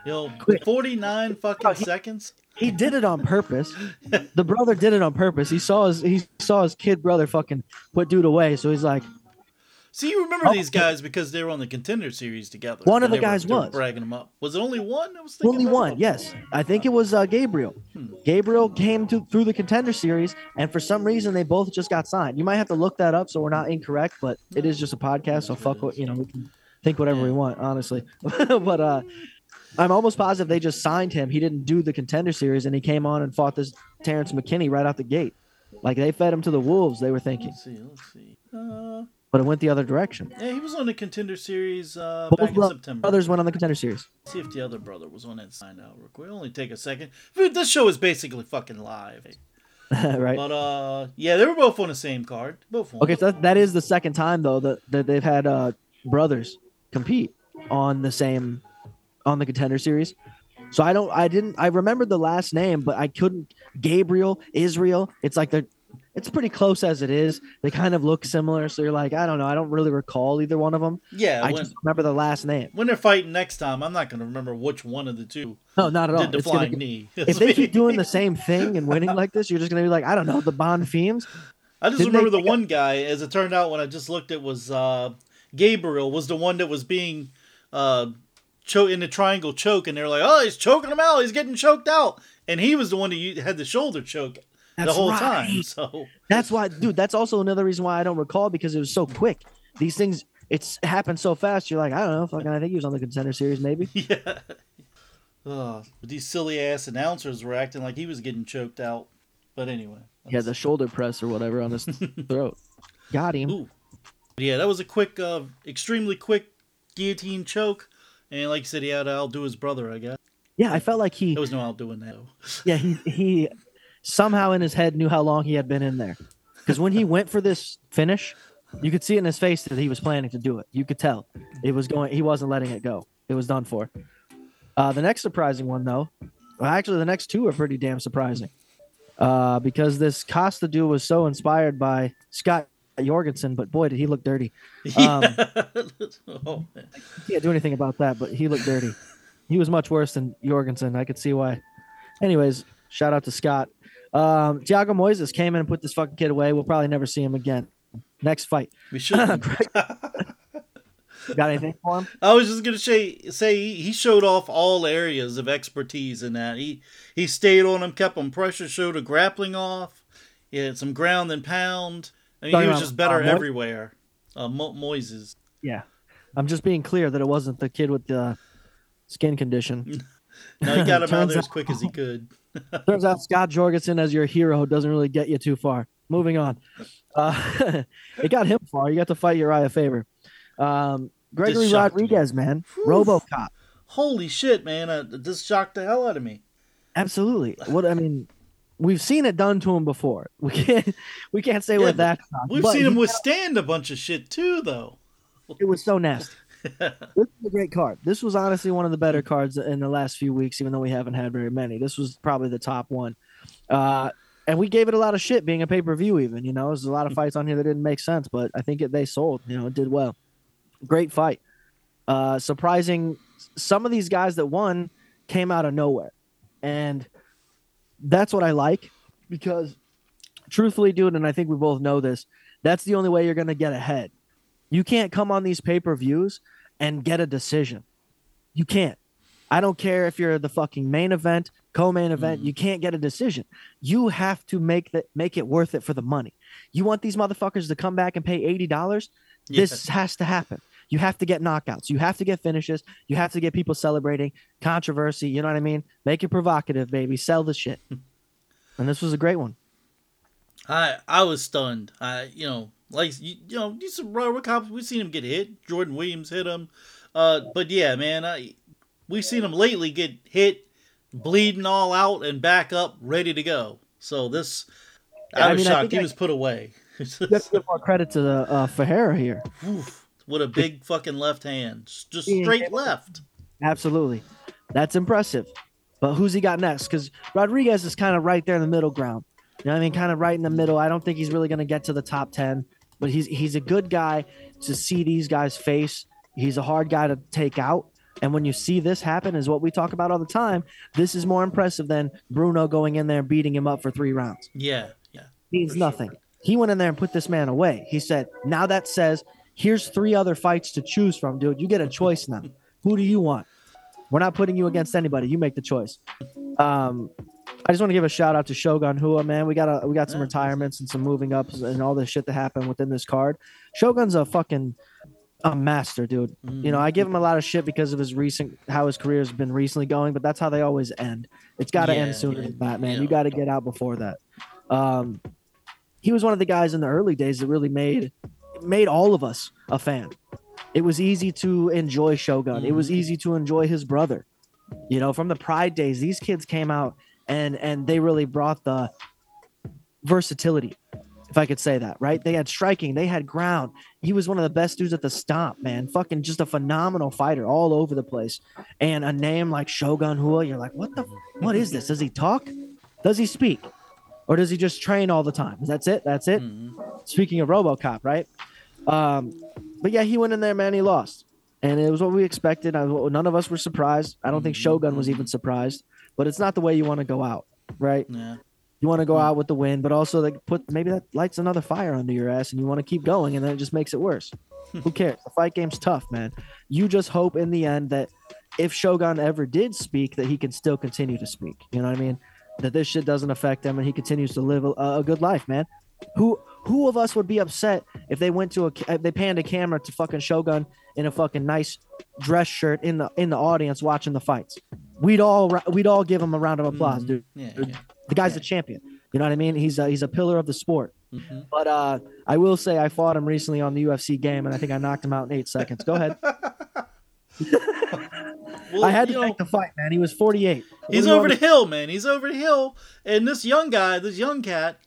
you know, Quick. 49 fucking Oh, he- seconds. He did it on purpose. The brother did it on purpose. He saw his he saw his kid brother fucking put dude away, so he's like, See, you remember Oh. these guys because they were on the contender series together. One of the guys were was. bragging them up. Was it only one? I was thinking Only one, yes. I think it was uh, Gabriel. Gabriel came to through the contender series, and for some reason they both just got signed. You might have to look that up so we're not incorrect, but it is just a podcast, so fuck what you know. We can think whatever we want, honestly. but uh, I'm almost positive they just signed him. He didn't do the contender series, and he came on and fought this Terrence McKinney right out the gate. Like they fed him to the wolves. They were thinking, Let's see. Let's see. Uh, but it went the other direction. yeah, he was on the contender series uh, Both back in September. brothers went on the contender series. Let's see if the other brother was on it. Sign out real quick. Only take a second. Dude, this show is basically fucking live. right. But uh, yeah, they were both on the same card. Both on. Okay, so that, that is the second time though that, that they've had uh, brothers compete on the same on the contender series. So I don't, I didn't, I remembered the last name, but I couldn't. Gabriel, Israel. It's like they're, it's pretty close as it is. They kind of look similar, so you're like, I don't know, I don't really recall either one of them. Yeah, I when, just remember the last name. when they're fighting next time, I'm not going to remember which one of the two No, not at all. did the It's gonna flying be- knee. if they keep doing the same thing and winning like this, you're just gonna be like, I don't know, the Bonfims. I just Didn't remember the one guy, as it turned out when I just looked, it was uh, Gabriel was the one that was being uh, cho- in the triangle choke, and they're like, "Oh, he's choking him out. He's getting choked out," and he was the one that had the shoulder choke the whole right. time. So That's why, dude. That's also another reason why I don't recall because it was so quick. These things, it's happened so fast. You're like, I don't know. Fucking, I think he was on the contender series, maybe. yeah. But these silly ass announcers were acting like he was getting choked out. But anyway. He had the shoulder press or whatever on his throat. Got him. Ooh. Yeah, that was a quick, uh, extremely quick guillotine choke. And like you said, he had to outdo his brother, I guess. Yeah, I felt like he. There was no outdoing that. though. Yeah, he he somehow in his head knew how long he had been in there. Because when he went for this finish, you could see in his face that he was planning to do it. You could tell it was going. He wasn't letting it go. It was done for. Uh, the next surprising one, though, well, actually, the next two are pretty damn surprising. Uh, because this Costa dude was so inspired by Scott Jorgensen, but boy, did he look dirty. Um, oh, can't do anything about that, but he looked dirty. He was much worse than Jorgensen. I could see why. Anyways, shout out to Scott. Um, Thiago Moises came in and put this fucking kid away. We'll probably never see him again. Next fight. we should. Got anything for him? I was just gonna say say he he showed off all areas of expertise in that. He he stayed on him, kept him pressure, showed a grappling off. He had some ground and pound. I mean, Talking he was just better uh, Mo- everywhere. Uh, Mo- Moises. Yeah. I'm just being clear that it wasn't the kid with the skin condition. No, he got him out there as quick as he could. Turns out Scott Jorgensen as your hero doesn't really get you too far. Moving on. Uh, it got him far. You got to fight Urijah Faber. Um, Gregory shocked me. Rodrigues, man. Whew. Robocop. Holy shit, man! Uh, this shocked the hell out of me. Absolutely. What I mean, we've seen it done to him before. We can't we can't say Yeah, but that We've seen him withstand a bunch of shit too, though. it was so nasty. This is a great card. This was honestly one of the better cards in the last few weeks, even though we haven't had very many. This was probably the top one. Uh, and we gave it a lot of shit being a pay per view, even. You know, there's a lot of fights on here that didn't make sense, but I think it, they sold. You know, it did well. Great fight. Uh, surprising. Some of these guys that won came out of nowhere. And that's what I like because, truthfully, dude, and I think we both know this, that's the only way you're going to get ahead. You can't come on these pay per views and get a decision. You can't. I don't care if you're the fucking main event, co-main event. Mhm. You can't get a decision. You have to make that make it worth it for the money. You want these motherfuckers to come back and pay eighty dollars? This has to happen. You have to get knockouts. You have to get finishes. You have to get people celebrating controversy. You know what I mean? Make it provocative, baby. Sell the shit. and this was a great one. I I was stunned. I you know like you, you know these rubber cops we've seen him get hit. Jordan Williams hit him. Uh, but yeah, man, I we've seen him lately get hit, bleeding all out and back up, ready to go. So this, I Yeah, I was mean, I shocked. he I- was put away. You to give more credit to the uh, Ferreira here. Oof, what a big fucking left hand, just straight left. Absolutely. That's impressive. But who's he got next? Because Rodrigues is kind of right there in the middle ground. You know what I mean? Kind of right in the middle. I don't think he's really going to get to the top 10, but he's he's a good guy to see these guys face. He's a hard guy to take out. And when you see this happen, is what we talk about all the time. This is more impressive than Bruno going in there and beating him up for three rounds. Yeah, yeah. Means For sure. nothing. He went in there and put this man away. He said, now that says, here's three other fights to choose from, dude. You get a choice now. Who do you want? We're not putting you against anybody. You make the choice. Um, I just want to give a shout out to Shogun Rua, man. We got a, we got some retirements and some moving ups and all this shit that happened within this card. Shogun's a fucking a master, dude. You know, I give him a lot of shit because of his recent how his career has been recently going, but that's how they always end. It's got to Yeah, end sooner yeah, than that, man. yeah. You got to get out before that. Um, he was one of the guys in the early days that really made made all of us a fan. It was easy to enjoy Shogun. It was easy to enjoy his brother. You know, from the Pride days, these kids came out and and they really brought the versatility, if I could say that, right? They had striking, they had ground. He was one of the best dudes at the stomp, man. Fucking just a phenomenal fighter all over the place. And a name like Shogun Rua, you're like, what the what is this? Does he talk? Does he speak? Or does he just train all the time? That's it. That's it. Mhm. Speaking of RoboCop, right? Um, but yeah, he went in there, man. He lost, and it was what we expected. I, none of us were surprised. I don't think Mhm. Shogun was even surprised. But it's not the way you want to go out, right? Yeah. You want to go out with the win, but also like put maybe that lights another fire under your ass, and you want to keep going, and then it just makes it worse. Who cares? The fight game's tough, man. You just hope in the end that if Shogun ever did speak, that he can still continue to speak. You know what I mean? That this shit doesn't affect him, and he continues to live a, a good life, man. Who who of us would be upset if they went to a if they panned a camera to fucking Shogun in a fucking nice dress shirt in the in the audience watching the fights? We'd all we'd all give him a round of applause, Mhm. dude. Yeah, yeah. The guy's a champion. You know what I mean? He's a, he's a pillar of the sport. Mhm. But uh, I will say I fought him recently on the UFC game, and I think I knocked him out in eight seconds. Go ahead. Well, I had to you know, take the fight, man. He was 48. He's over the hill, man. He's over the hill. And this young guy, this young cat,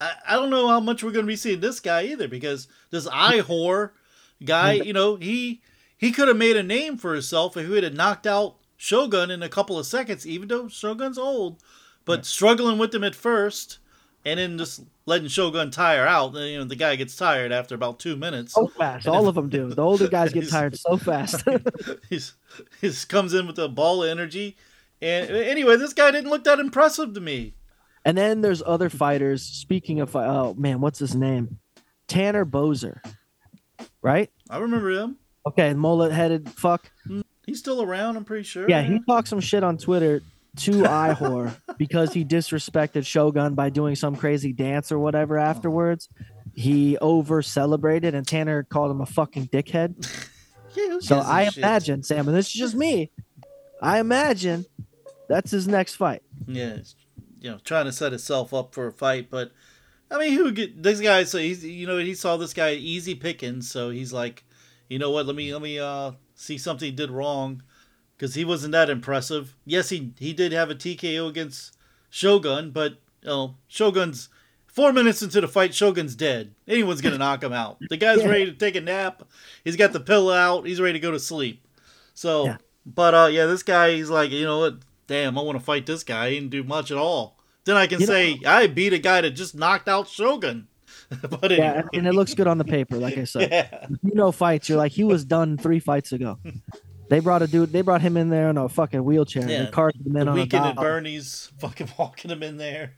I, I don't know how much we're going to be seeing this guy either because this Ihor guy, you know, he he could have made a name for himself if he would have knocked out Shogun in a couple of seconds, even though Shogun's old, but struggling with him at first and then just letting Shogun tire out. You know, the guy gets tired after about two minutes. so fast. All of them do. The older guys get tired so fast. he's he's comes in with a ball of energy. And anyway, this guy didn't look that impressive to me. And then there's other fighters. Speaking of, fi- oh man, what's his name? Tanner Boser, right? I remember him. Okay, mullet-headed fuck. Hmm, he's still around, I'm pretty sure. Yeah, he talked some shit on Twitter to Ihor because he disrespected Shogun by doing some crazy dance or whatever oh. afterwards. He over celebrated and Tanner called him a fucking dickhead. Yeah, So I a I shit? imagine, Sam, and this is just me. I imagine that's his next fight. Yeah, it's, you know, trying to set himself up for a fight, but I mean, who get this guy? So he's, you know, he saw this guy easy pickings, so he's like, you know what? Let me let me uh see something he did wrong, because he wasn't that impressive. Yes, he he did have a TKO against Shogun, but you know, Shogun's four minutes into the fight, Shogun's dead. Anyone's gonna knock him out. The guy's Yeah. ready to take a nap. He's got the pillow out. He's ready to go to sleep. So, Yeah. but uh, yeah, this guy, he's like, you know what? Damn, I want to fight this guy. He didn't do much at all. Then I can You know- say I beat a guy that just knocked out Shogun. but Yeah, anyway, and it looks good on the paper, like I said. yeah. you know fights, you're like he was done three fights ago. They brought a dude. They brought him in there in a fucking wheelchair. and Yeah, They carted him in the on a weekend at. Bernie's, fucking walking him in there.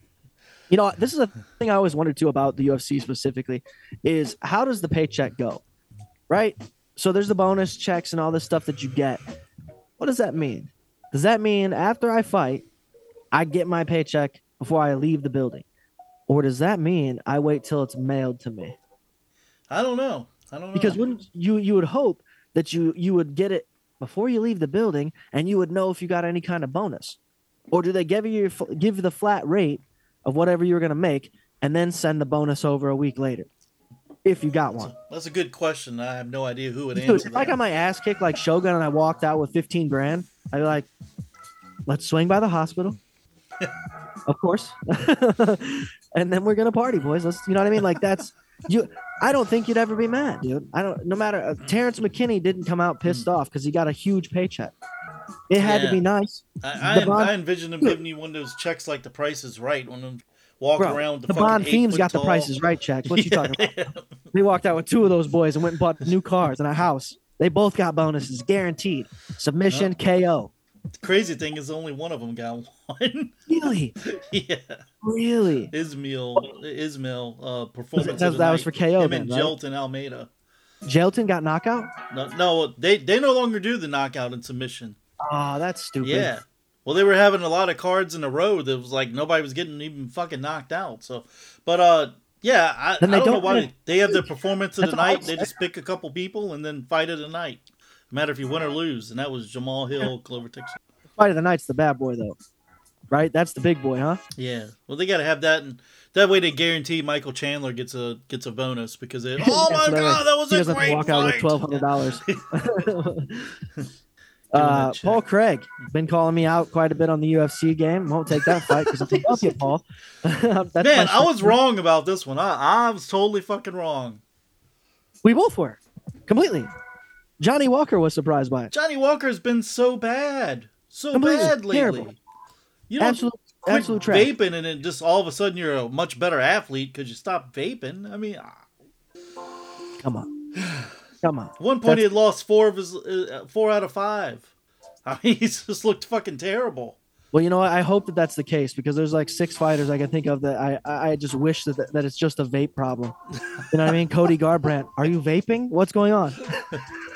You know, this is a thing I always wondered too about the UFC specifically is how does the paycheck go? Right? So there's the bonus checks and all this stuff that you get. What does that mean? Does that mean after I fight, I get my paycheck before I leave the building? Or does that mean I wait till it's mailed to me? I don't know. I don't know. Because wouldn't you you would hope that you you would get it before you leave the building and you would know if you got any kind of bonus? Or do they give you give you the flat rate of whatever you're going to make and then send the bonus over a week later if you got one? That's a good question. I have no idea who would Dude, answer if I got my ass kicked like Shogun and I walked out with 15 grand, I'd be like, let's swing by the hospital. of course. and then we're going to party, boys. Let's, you know what I mean? Like that's, you, I don't think you'd ever be mad, dude. I don't, no matter, uh, Terrence McKinney didn't come out pissed off because he got a huge paycheck. It had to be nice. I, I, the Bond- I envision him giving you one of those checks like the price is right when them walk Bro, around the, the Bond eight Fiends foot got the tall- prices right checked. What you talking about? Yeah. They walked out with two of those boys and went and bought new cars and a house. They both got bonuses, guaranteed. Submission, KO. The crazy thing is only one of them got one. Really? yeah. Really? Ismail, Ismail, uh, performance. That, of the that was for KO Him then, and right? Jailton Almeida. Jailton got knockout? No, no, they they no longer do the knockout and submission. Oh, that's stupid. Yeah. Well, they were having a lot of cards in a row that was like nobody was getting even fucking knocked out. So, but uh, yeah, I, I don't, know don't why they, they have their performance of the night. They just pick a couple people and then fight of the night. No matter if you win or lose, and that was Jamal Hill, Clover Dixon. Fight of the Night's the bad boy, though. Right? That's the big boy, huh? Yeah. Well, they got to have that, and that way they guarantee Michael Chandler gets a gets a bonus because it. Oh my That's what I- god, that was he a great to walk out with twelve hundred dollars. uh. Paul Craig been calling me out quite a bit on the UFC game. Won't take that fight because I love you, Paul. Man, I was wrong about this one. I, I was totally fucking wrong. We both were completely. Johnny Walker was surprised by it. Johnny Walker's been so bad, so Completely bad lately. terrible. You don't Absolute, quit absolute trash. vaping and then just all of a sudden you're a much better athlete because you stop vaping. I mean, ah. Come on, come on. one point he had lost four of his uh, four out of five. I mean, he just looked fucking terrible. Well, you know? I hope that that's the case because there's like six fighters I can think of that I I I just wish that that it's just a vape problem. You know what I mean? Cody Garbrandt, are you vaping? What's going on?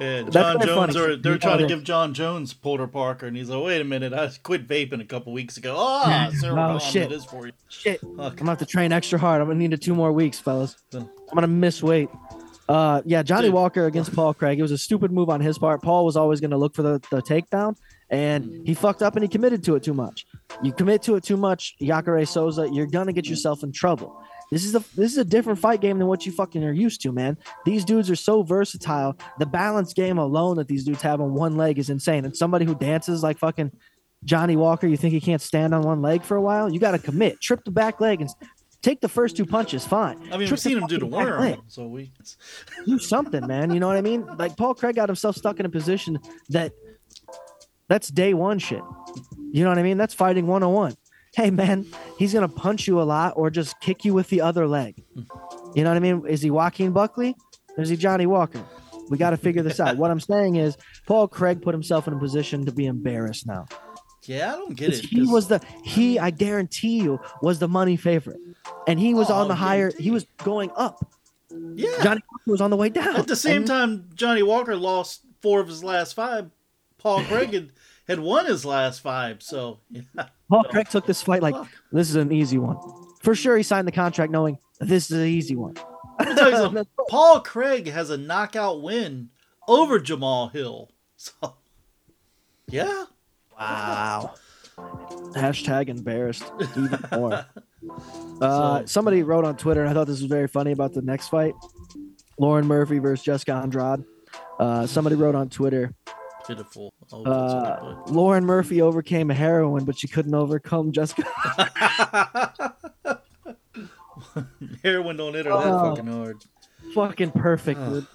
Yeah, Jon Jones, or they're trying to give Jon Jones Porter Parker, and he's like, "Wait a minute, I quit vaping a couple weeks ago." Ah, Sarah Oh, shit. it is for you. Shit, I'm gonna have to train extra hard. I'm gonna need two more weeks, fellas. I'm gonna miss weight. Uh, yeah, Johnny Dude. Walker against Paul Craig. It was a stupid move on his part. Paul was always gonna look for the, the takedown, and he fucked up and he committed to it too much. You commit to it too much, Jacare Souza, you're gonna get yourself in trouble. This is a this is a different fight game than what you fucking are used to, man. These dudes are so versatile. The balance game alone that these dudes have on one leg is insane. And somebody who dances like fucking Johnny Walker, you think he can't stand on one leg for a while? You got to commit. Trip the back leg and take the first two punches. Fine. I mean, Trip we've seen him do the worm, so we. Do something, man. You know what I mean? Like Paul Craig got himself stuck in a position that that's day one shit. You know what I mean? That's fighting 101. Hey, man, he's going to punch you a lot or just kick you with the other leg. You know what I mean? Is he Joaquin Buckley? Or is he Johnny Walker? We got to figure this out. What I'm saying is, Paul Craig put himself in a position to be embarrassed now. Yeah, I don't get it. He 'cause- was the he. I guarantee you was the money favorite, and he was Oh, on the higher. He was going up. yeah. Johnny Walker was on the way down. At the same And- time, Johnny Walker lost four of his last five. Paul Craig had, had won his last five. So yeah. Paul Craig took this fight like this is an easy one. For sure, he signed the contract knowing this is an easy one. Let me tell you something. Paul Craig has a knockout win over Jamal Hill. So yeah, Wow. Hashtag embarrassed even more. Uh, somebody wrote on Twitter, and I thought this was very funny about the next fight Lauren Murphy versus Jessica Andrade. Uh, somebody wrote on Twitter, pitiful. Oh, that's what I uh, Lauren Murphy overcame a heroin, but she couldn't overcome Jessica. Heroin don't hit her that Oh. fucking hard. Fucking perfect, Ugh. dude.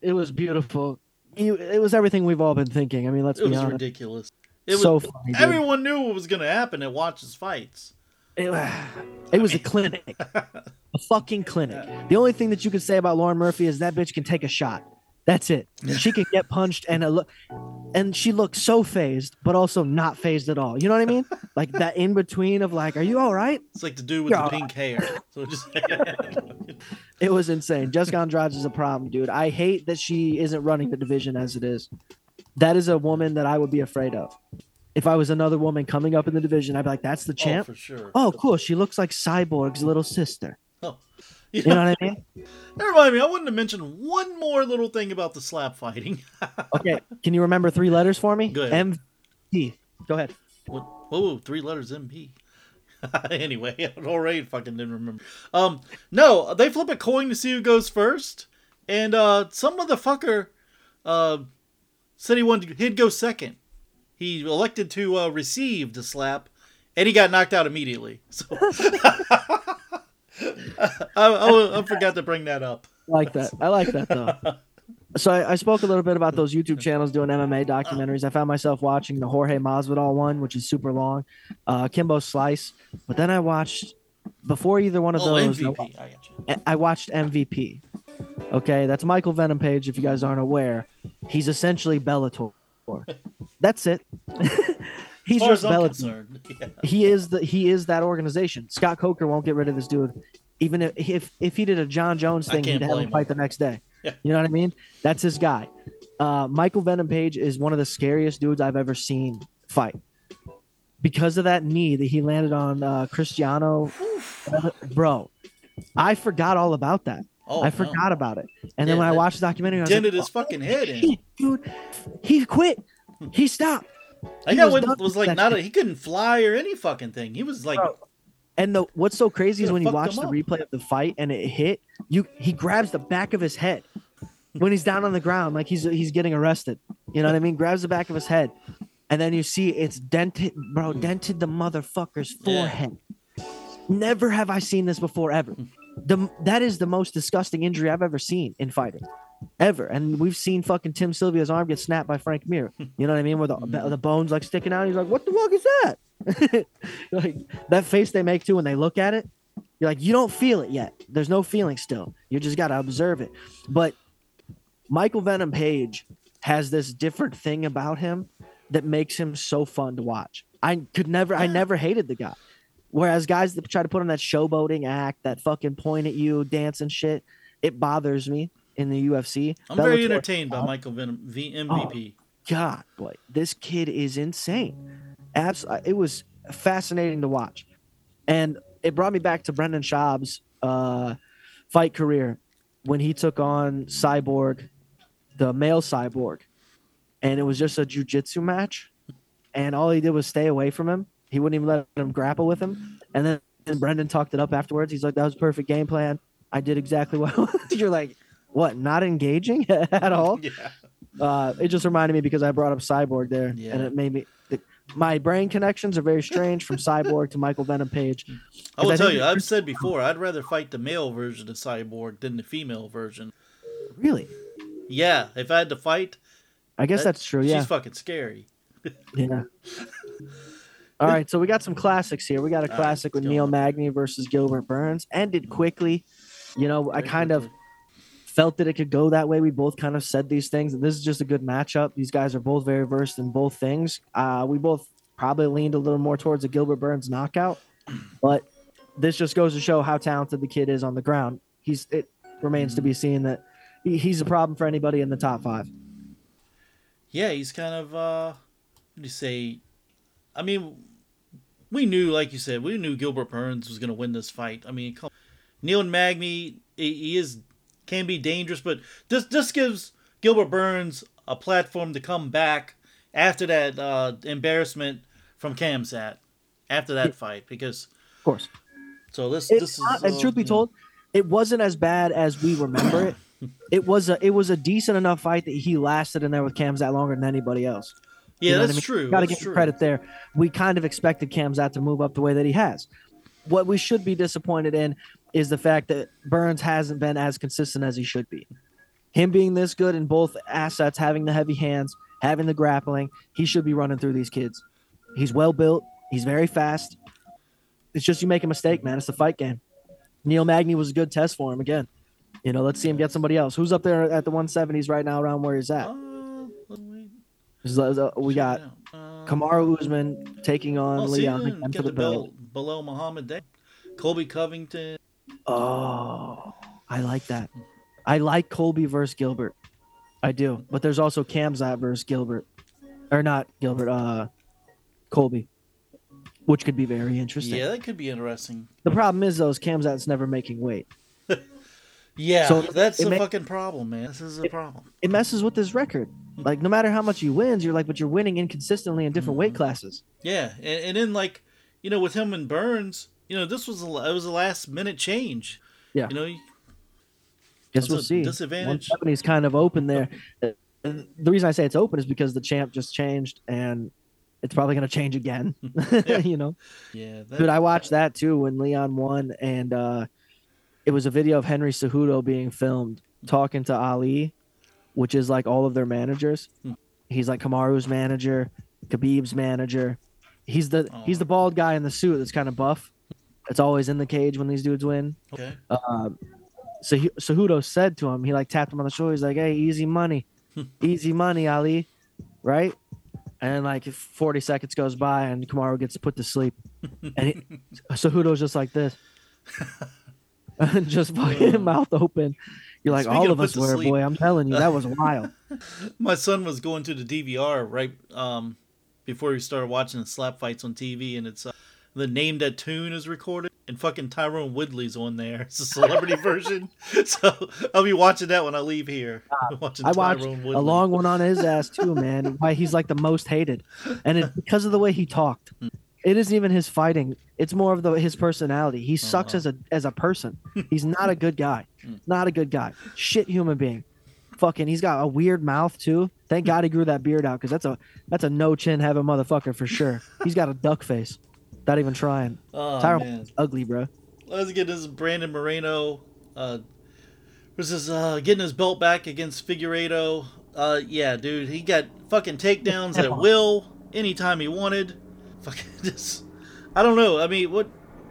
It was beautiful. You, it was everything we've all been thinking. I mean, let's It be was ridiculous. It was, so funny. dude. everyone knew what was going to happen at Watch's fights. It, it was a clinic, a fucking clinic. The only thing that you could say about Lauren Murphy is that bitch can take a shot. That's it. She can get punched and a look, and she looked so phased, but also not phased at all. You know what I mean? Like that in between of like, are you all right? It's like the dude with Yeah. the pink hair. So just It was insane. Jessica Andrade is a problem, dude. I hate that she isn't running the division as it is. That is a woman that I would be afraid of. If I was another woman coming up in the division, I'd be like, that's the oh, champ. for sure. Oh, cool. She looks like Cyborg's little sister. You know, what I mean? Never mind me. I wanted to mention one more little thing about the slap fighting. Okay. Can you remember three letters for me? Go ahead. MVP. Go ahead. What? Whoa, three letters MP. anyway, I already fucking didn't remember. Um, no, they flip a coin to see who goes first, and uh, some motherfucker uh, said he wanted he'd go second. He elected to uh, receive the slap, and he got knocked out immediately. So I, I, I forgot to bring that up. I like that. I like that though. So I, I spoke a little bit about those YouTube channels doing MMA documentaries. I found myself watching the Jorge Masvidal one, which is super long, uh, Kimbo Slice. But then I watched before either one of Oh, those. MVP. I. I watched MVP. Okay, that's Michael Venom Page. If you guys aren't aware, he's essentially Bellator. That's it. he's just concerned, yeah. he is the he is that organization. Scott Coker won't get rid of this dude, even if if, if he did a Jon Jones thing, he'd have him him. fight the next day. Yeah. You know what I mean? That's his guy. Uh, Michael Venom Page is one of the scariest dudes I've ever seen fight because of that knee that he landed on uh, Cristiano. Bro, I forgot all about that. Oh, I no. forgot about it. And then when I watched the documentary, I was dented like, his fucking head in. Dude, he quit. He stopped. I He got was what was like not a, he couldn't fly or any fucking thing. He was like Bro, And the what's so crazy is when you watch the up. replay of the fight and it hit, you he grabs the back of his head when he's down on the ground, like he's he's getting arrested. You know what I mean? Grabs the back of his head, and then you see it's dented, bro, dented the motherfucker's Yeah. forehead. Never have I seen this before ever. The that is the most disgusting injury I've ever seen in fighting. Ever. And we've seen fucking Tim Sylvia's arm get snapped by Frank Mir. You know what I mean? Where the, hmm. the bones like sticking out. He's like, what the fuck is that? like that face they make too when they look at it. You're like, you don't feel it yet. There's no feeling still. You just gotta observe it. But Michael Venom Page has this different thing about him that makes him so fun to watch. I could never, I never hated the guy. Whereas guys that try to put on that showboating act, that fucking point at you, dance and shit, it bothers me in the UFC. I'm very entertained by Michael Venom V MVP. God, boy, this kid is insane. Abs- it was fascinating to watch, and it brought me back to Brendan Schaub's uh, fight career when he took on Cyborg, the male Cyborg, and it was just a jujitsu match, and all he did was stay away from him. He wouldn't even let him grapple with him, and then and Brendan talked it up afterwards. He's like, "That was a perfect game plan. I did exactly what." You're like, "What? Not engaging at all?" Yeah. uh, it just reminded me because I brought up Cyborg there, Yeah. and it made me. The, my brain connections are very strange from Cyborg to Michael Venom Page. I will I tell you, I've said before, I'd rather fight the male version of Cyborg than the female version. Really, Yeah, if I had to fight, I guess that- that's true. Yeah, she's fucking scary. yeah. All right, so we got some classics here. We got a All right, classic with Neil. Magny versus Gilbert Burns. Ended quickly. You know, I kind of. Felt that it could go that way. We both kind of said these things. And this is just a good matchup. These guys are both very versed in both things. Uh, we both probably leaned a little more towards a Gilbert Burns knockout, but this just goes to show how talented the kid is on the ground. He's it remains to be seen that he, he's a problem for anybody in the top five. Yeah, he's kind of uh you say? I mean, we knew, like you said, we knew Gilbert Burns was going to win this fight. I mean, Neil Magny, he, he is can be dangerous, but this this gives Gilbert Burns a platform to come back after that uh, embarrassment from Khamzat after that fight because Of course. so this It's this is not- and uh, truth be yeah. told, it wasn't as bad as we remember it. It was a it was a decent enough fight that he lasted in there with Khamzat longer than anybody else. yeah, You know that's I mean? true. Got to give true. credit there. We kind of expected Khamzat to move up the way that he has. What we should be disappointed in is the fact that Burns hasn't been as consistent as he should be. Him being this good in both assets, having the heavy hands, having the grappling, he should be running through these kids. He's well built. He's very fast. It's just you make a mistake, man. It's the fight game. Neil Magny was a good test for him again. You know, let's see him get somebody else. Who's up there at the 170s right now, around where he's at? Uh, let me Is- We got. Uh, Kamaru Usman taking on Oh, Leon again for the the belt. belt Belal Muhammad Day. Colby Covington. Oh, I like that. I like Colby versus Gilbert. I do, but there's also Khamzat versus Gilbert, or not Gilbert. Uh, Colby, which could be very interesting. Yeah, that could be interesting. The problem is though, is Khamzat's never making weight. Yeah, So, that's the ma- fucking problem, man. This is a problem. It messes with his record. Like no matter how much he wins, you're like, but you're winning inconsistently in different weight Mhm. classes. Yeah, and, and then like, you know, with him and Burns, you know, this was a, it was a last minute change. Yeah. You know, Guess we'll see. disadvantage. 170 is kind of open there. And the reason I say it's open is because the champ just changed, and it's probably going to change again. Yeah. you know. yeah, that, Dude, I watched that too when Leon won, and uh, it was a video of Henry Cejudo being filmed talking to Ali, which is like all of their managers. Hmm. He's like Kamaru's manager, Khabib's manager. He's the Oh. he's the bald guy in the suit that's kind of buff. That's always in the cage when these dudes win. okay. Uh, so he, Cejudo said to him, he like tapped him on the shoulder. He's like, "Hey, easy money, easy money, Ali," right? And like 40 seconds goes by and Kamaru gets put to sleep, and he, Cejudo's just like this, and just fucking Uh. mouth open. You're like, Speaking all of of us were, sleep- boy. I'm telling you, that was wild. My son was going to the DVR right um, before he started watching the slap fights on TV, and it's uh, the name that tune is recorded, and fucking Tyron Woodley's on there. It's a celebrity version, so I'll be watching that when I leave here. Ah, watching I watched Tyrone a long one on his ass too, man. Why he's like the most hated, and it's because of the way he talked. Hmm. It isn't even his fighting; it's more of the his personality. He sucks Uh-huh. as a as a person. He's not a good guy. Hmm. Not a good guy. Shit human being. Fucking, he's got a weird mouth too. Thank God he grew that beard out because that's a that's a no chin having motherfucker for sure. He's got a duck face. Not even trying. Oh, Tyrone man. ugly, bro. Let's get this Brandon Moreno. Uh, versus uh, getting his belt back against Figueiredo. Uh, yeah, dude, he got fucking takedowns at will anytime he wanted. Fucking just, I don't know. I mean, what?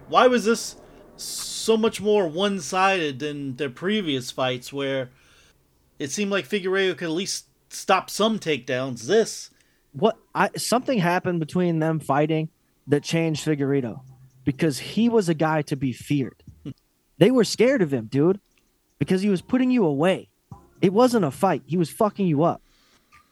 Why was this so much more one-sided than their previous fights, where it seemed like Figueiredo could at least stop some takedowns? This, what I something happened between them fighting that changed Figueiredo because he was a guy to be feared. They were scared of him, dude, because he was putting you away. It wasn't a fight. He was fucking you up.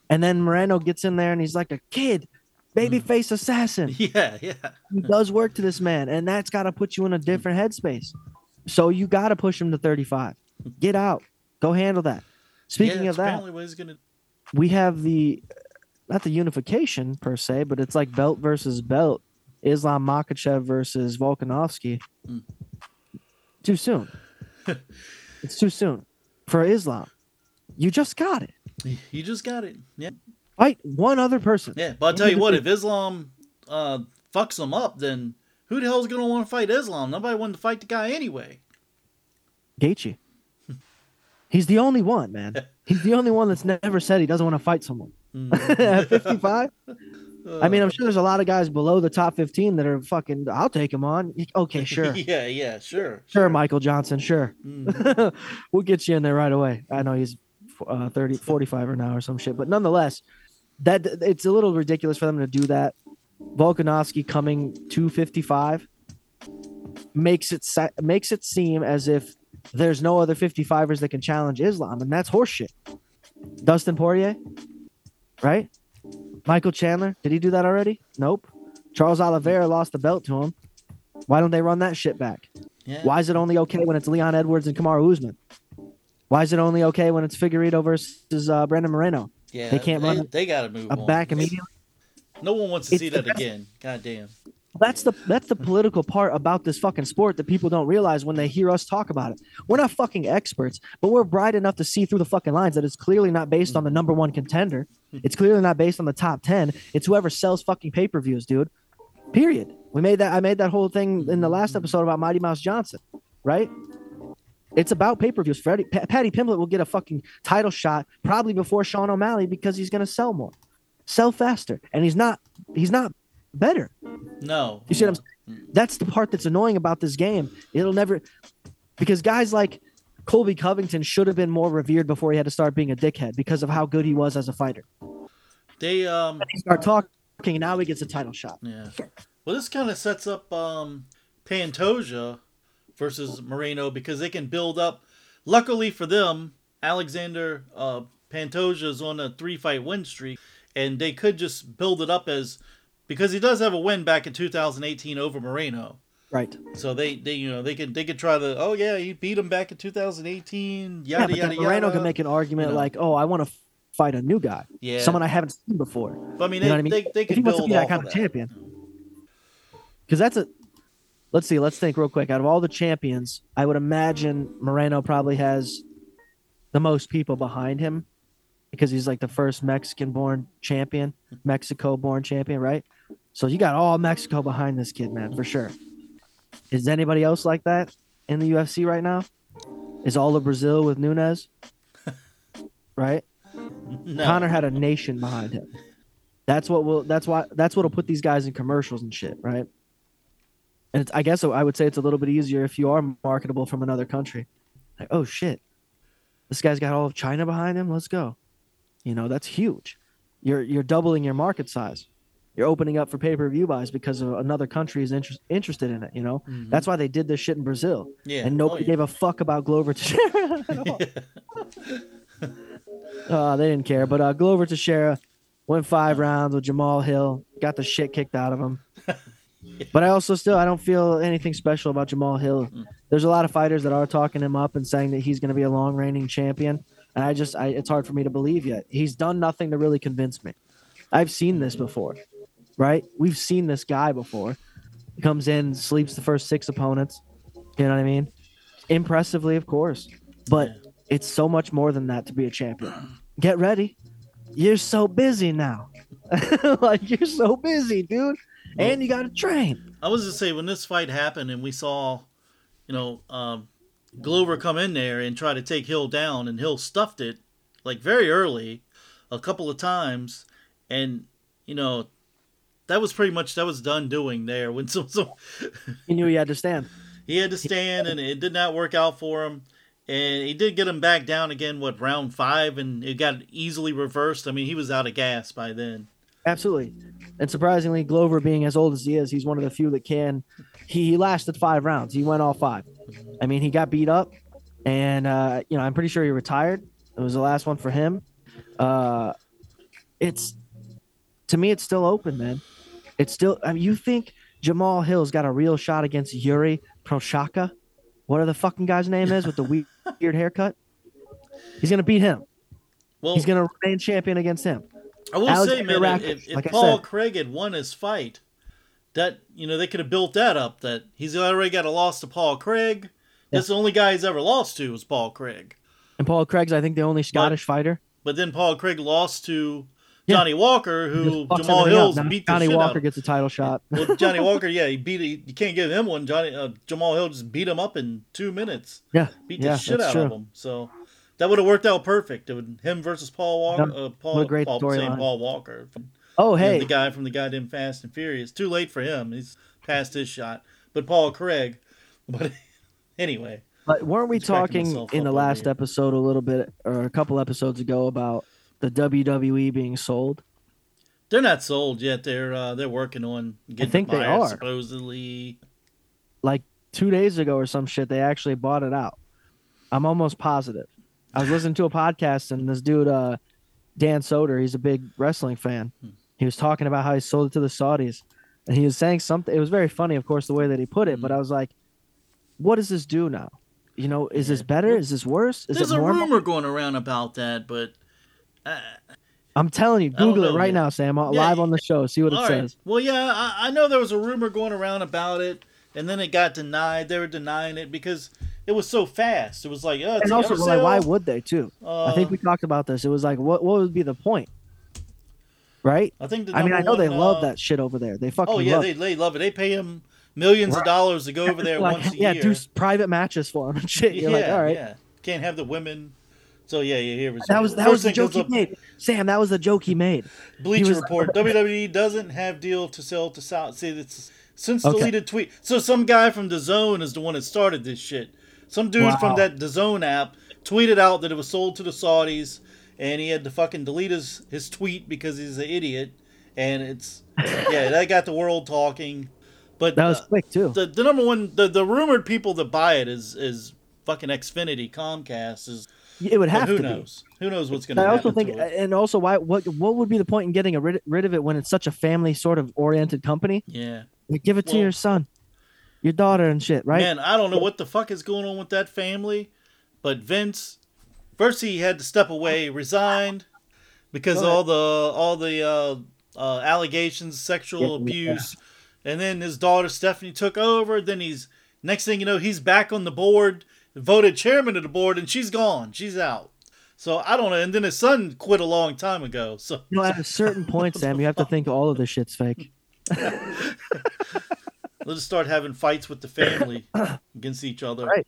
And then Moreno gets in there and he's like a kid, babyface mm. assassin. yeah, yeah, He does work to this man, and that's got to put you in a different headspace. So you got to push him to 35. Get out. Go handle that. Speaking yeah, of that, apparently what he's gonna. we have the not the unification per se, but it's like belt versus belt. Islam Makhachev versus Volkanovski. Mm. Too soon. it's too soon for Islam. You just got it. You just got it. Yeah. Fight one other person. Yeah, but I'll tell you what, if Islam uh, fucks him up, then who the hell's gonna want to fight Islam? Nobody wanted to fight the guy anyway. Gaethje. He's the only one, man. He's the only one that's never said he doesn't want to fight someone. Mm. At 55? I mean, I'm sure there's a lot of guys below the top 15 that are fucking, I'll take him on. Okay, sure. yeah, yeah, sure. Sure, Michael Johnson, sure. Mm. we'll get you in there right away. I know he's uh, 30, 45 or now or some shit, but nonetheless, that it's a little ridiculous for them to do that. Volkanovski coming 255 makes it se- makes it seem as if there's no other 55ers that can challenge Islam, and that's horseshit. Dustin Poirier, right? Michael Chandler, did he do that already? Nope. Charles Oliveira lost the belt to him. Why don't they run that shit back? Yeah. Why is it only okay when it's Leon Edwards and Kamaru Usman? Why is it only okay when it's Figueiredo versus uh, Brandon Moreno? Yeah, They can't they, run They gotta move A on. back immediately. No one wants to It's see that best- again. God damn. That's the that's the political part about this fucking sport that people don't realize when they hear us talk about it. We're not fucking experts, but we're bright enough to see through the fucking lines that it's clearly not based on the number one contender. It's clearly not based on the top ten. It's whoever sells fucking pay per views, dude. Period. We made that. I made that whole thing in the last episode about Mighty Mouse Johnson, right? It's about pay per views. Freddie Pa- Paddy Pimblett will get a fucking title shot probably before Sean O'Malley because he's gonna sell more, sell faster, and he's not. He's not better. No. You see what I'm saying? That's the part that's annoying about this game. It'll never because guys like Colby Covington should have been more revered before he had to start being a dickhead because of how good he was as a fighter. They um Start talking, and now he gets a title shot. yeah. Well, this kind of sets up um Pantoja versus Moreno because they can build up. Luckily for them, Alexander uh, Pantoja is on a three fight win streak, and they could just build it up as because he does have a win back in 2018 over Moreno. Right. So they, they you know they could they could try the oh yeah he beat him back in 2018 Yeah, but yada then Moreno yada. can make an argument you know. like, "Oh, I want to fight a new guy, yeah someone I haven't seen before." But I mean You they, know what I mean? they, they if he wants to be that kind of of that. champion, because that's a. Let's see. Let's think real quick. Out of all the champions, I would imagine Moreno probably has the most people behind him because he's like the first Mexican-born champion, Mexico-born champion, right? So you got all Mexico behind this kid, man, for sure. Is anybody else like that in the UFC right now? Is all of Brazil with Nunes? right? No. Conor had a nation behind him. That's what will. That's why. That's what'll put these guys in commercials and shit, right? And it's, I guess I would say it's a little bit easier if you are marketable from another country. Like, oh shit, this guy's got all of China behind him. Let's go. You know, that's huge. You're you're doubling your market size. You're opening up for pay per view buys because of another country is inter- interested in it. You know, Mhm. that's why they did this shit in Brazil, yeah and nobody oh, gave a fuck about Glover Teixeira. yeah. Uh, they didn't care. But uh, Glover Teixeira went five rounds with Jamal Hill, got the shit kicked out of him. but I also still I don't feel anything special about Jamal Hill. There's a lot of fighters that are talking him up and saying that he's going to be a long reigning champion, and I just I, it's hard for me to believe yet. He's done nothing to really convince me. I've seen this before, right? We've seen this guy before. He comes in, sleeps the first six opponents. You know what I mean? Impressively, of course, but it's so much more than that to be a champion. Get ready. You're so busy now. like you're so busy, dude. And you got to train. I was just say when this fight happened and we saw, you know, um, Glover come in there and try to take Hill down, and Hill stuffed it like very early, a couple of times, and you know, that was pretty much that was done doing there when so, so You knew he had to stand. he had to stand and it did not work out for him. And he did get him back down again, what, round five, and it got easily reversed. I mean, he was out of gas by then. Absolutely. And surprisingly, Glover being as old as he is, he's one of the few that can. He, he lasted five rounds. He went all five. I mean, he got beat up, and uh, you know, I'm pretty sure he retired. It was the last one for him. Uh, it's to me, it's still open, man. It's still. I mean, you think Jamal Hill's got a real shot against Yuri Prochaka? Whatever the fucking guy's name is with the weird weird haircut. He's gonna beat him. Well, He's gonna remain champion against him. I will Alexander say, man, Rakic, if, if like Paul said. Craig had won his fight, that you know they could have built that up. That he's already got a loss to Paul Craig. That's the only guy he's ever lost to was Paul Craig. And Paul Craig's, I think, the only Scottish fighter. But then Paul Craig lost to Yeah. Johnny Walker, who Jamal. Hills beat the Johnny Walker gets a title shot. Well, Johnny Walker, yeah, he beat. You can't give him one. Johnny uh, Jamal Hill just beat him up in two minutes. yeah, Beat the yeah, shit out true. of him. So that would have worked out perfect. It would him versus Paul Walker. Yeah. Uh, Paul, What a great Paul, storyline. Paul Walker. Oh You know, hey, the guy from the goddamn Fast and Furious. Too late for him. He's past his shot. But Paul Craig. But anyway, but weren't we talking in the last here. episode a little bit or a couple episodes ago about the WWE being sold? they're not sold yet. They're uh, they're working on getting think they are. supposedly. Like two days ago or some shit, they actually bought it out. I'm almost positive. I was listening to a podcast and this dude, uh, Dan Soder, he's a big wrestling fan. He was talking about how he sold it to the Saudis, and he was saying something. It was very funny, of course, the way that he put it. But. I was like, "What does this do now? You know, is this better? Is this worse? Is There's it a normal?" rumor going around about that, but uh, I'm telling you, Google it right yet. now, Sam. uh, Yeah, live on the show. See what it right. says. Well, yeah, I, I know there was a rumor going around about it, and then it got denied. They were denying it because it was so fast. It was like, oh, it's And also, like, why would they too? Uh, I think we talked about this. It was like, what what would be the point? Right? I think. I mean, I know they one, love uh, that shit over there. They fucking Oh yeah, love they, they love it. They pay him millions of dollars to go over there like, once a yeah, year. Yeah, do private matches for them and shit. You're yeah, like, all right. yeah. Can't have the women. So yeah, yeah. Here was That was that was the joke he up, made. Sam, that was the joke he made. Bleacher he was- Report. WWE doesn't have deal to sell to South. See, it's since Okay. deleted tweet. So some guy from the Zone is the one that started this shit. Some dude Wow. from that the Zone app tweeted out that it was sold to the Saudis, and he had to fucking delete his his tweet because he's an idiot. And it's yeah, that got the world talking. But That was uh, quick too. the the number one the, the rumored people that buy it is is fucking Xfinity Comcast is. It would have who to knows? Who knows what's going to be. I also think, and also, why? What? What would be the point in getting a rid, rid of it when it's such a family sort of oriented company? yeah. Like, give it to your son, your daughter, and shit, right? Man, I don't know what the fuck is going on with that family, but Vince, first he had to step away, resigned because all the all the uh, uh, allegations, sexual Yeah, yeah. abuse, and then his daughter Stephanie took over. Then he's next thing you know, he's back on the board, voted chairman of the board, and she's gone, she's out. So I don't know. And then his son quit a long time ago. So You know, at a certain point, Sam, you have to think all of this shit's fake. let's start having fights with the family against each other. Right.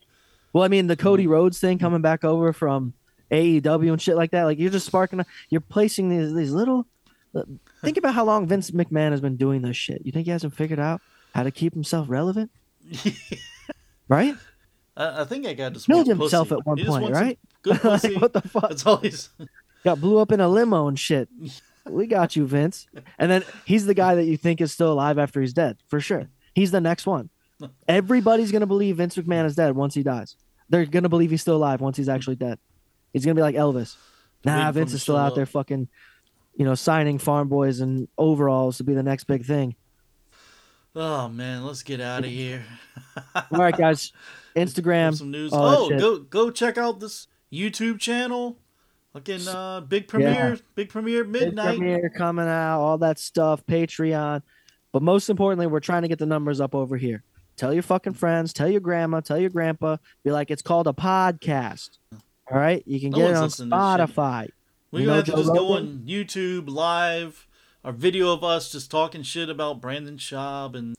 Well, I mean, the Cody Rhodes thing coming back over from AEW and shit like that. Like you're just sparking. You're placing these these little. uh, Think about how long Vince McMahon has been doing this shit. You think he hasn't figured out how to keep himself relevant? Right? I, I think I got this. Killed himself at one He point, right? Good like, what the fuck? That's all he's. Got blew up in a limo and shit. We got you, Vince. And then he's the guy that you think is still alive after he's dead, for sure. He's the next one. Everybody's gonna believe Vince McMahon is dead once he dies. They're gonna believe he's still alive once he's actually dead. He's gonna be like Elvis. Nah, Vince is still out up. there fucking, you know, signing farm boys and overalls to be the next big thing. Oh man, let's get out of here. All right, guys. Instagram. Some news. Oh, go go check out this YouTube channel. Fucking uh, big premiere, big premiere Big midnight. premiere coming out, all that stuff, Patreon. But most importantly, we're trying to get the numbers up over here. Tell your fucking friends, tell your grandma, tell your grandpa. Be like, it's called a podcast. All right, you can No get it on listening to this shit. Spotify. We're You know have to Joe just go on YouTube live. Our video of us just talking shit about Brandon Schaub, and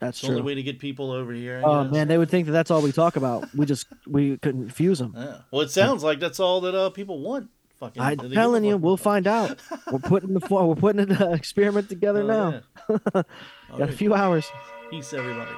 That's the only way to get people over here. I Oh guess. man, they would think that that's all we talk about. We just we couldn't confuse them. Yeah. Well, it sounds like that's all that uh, people want. Fucking. I'm that they give a telling you, we'll find out. We're putting the we're putting the experiment together Oh, now. yeah. Got a few hours. Peace, everybody.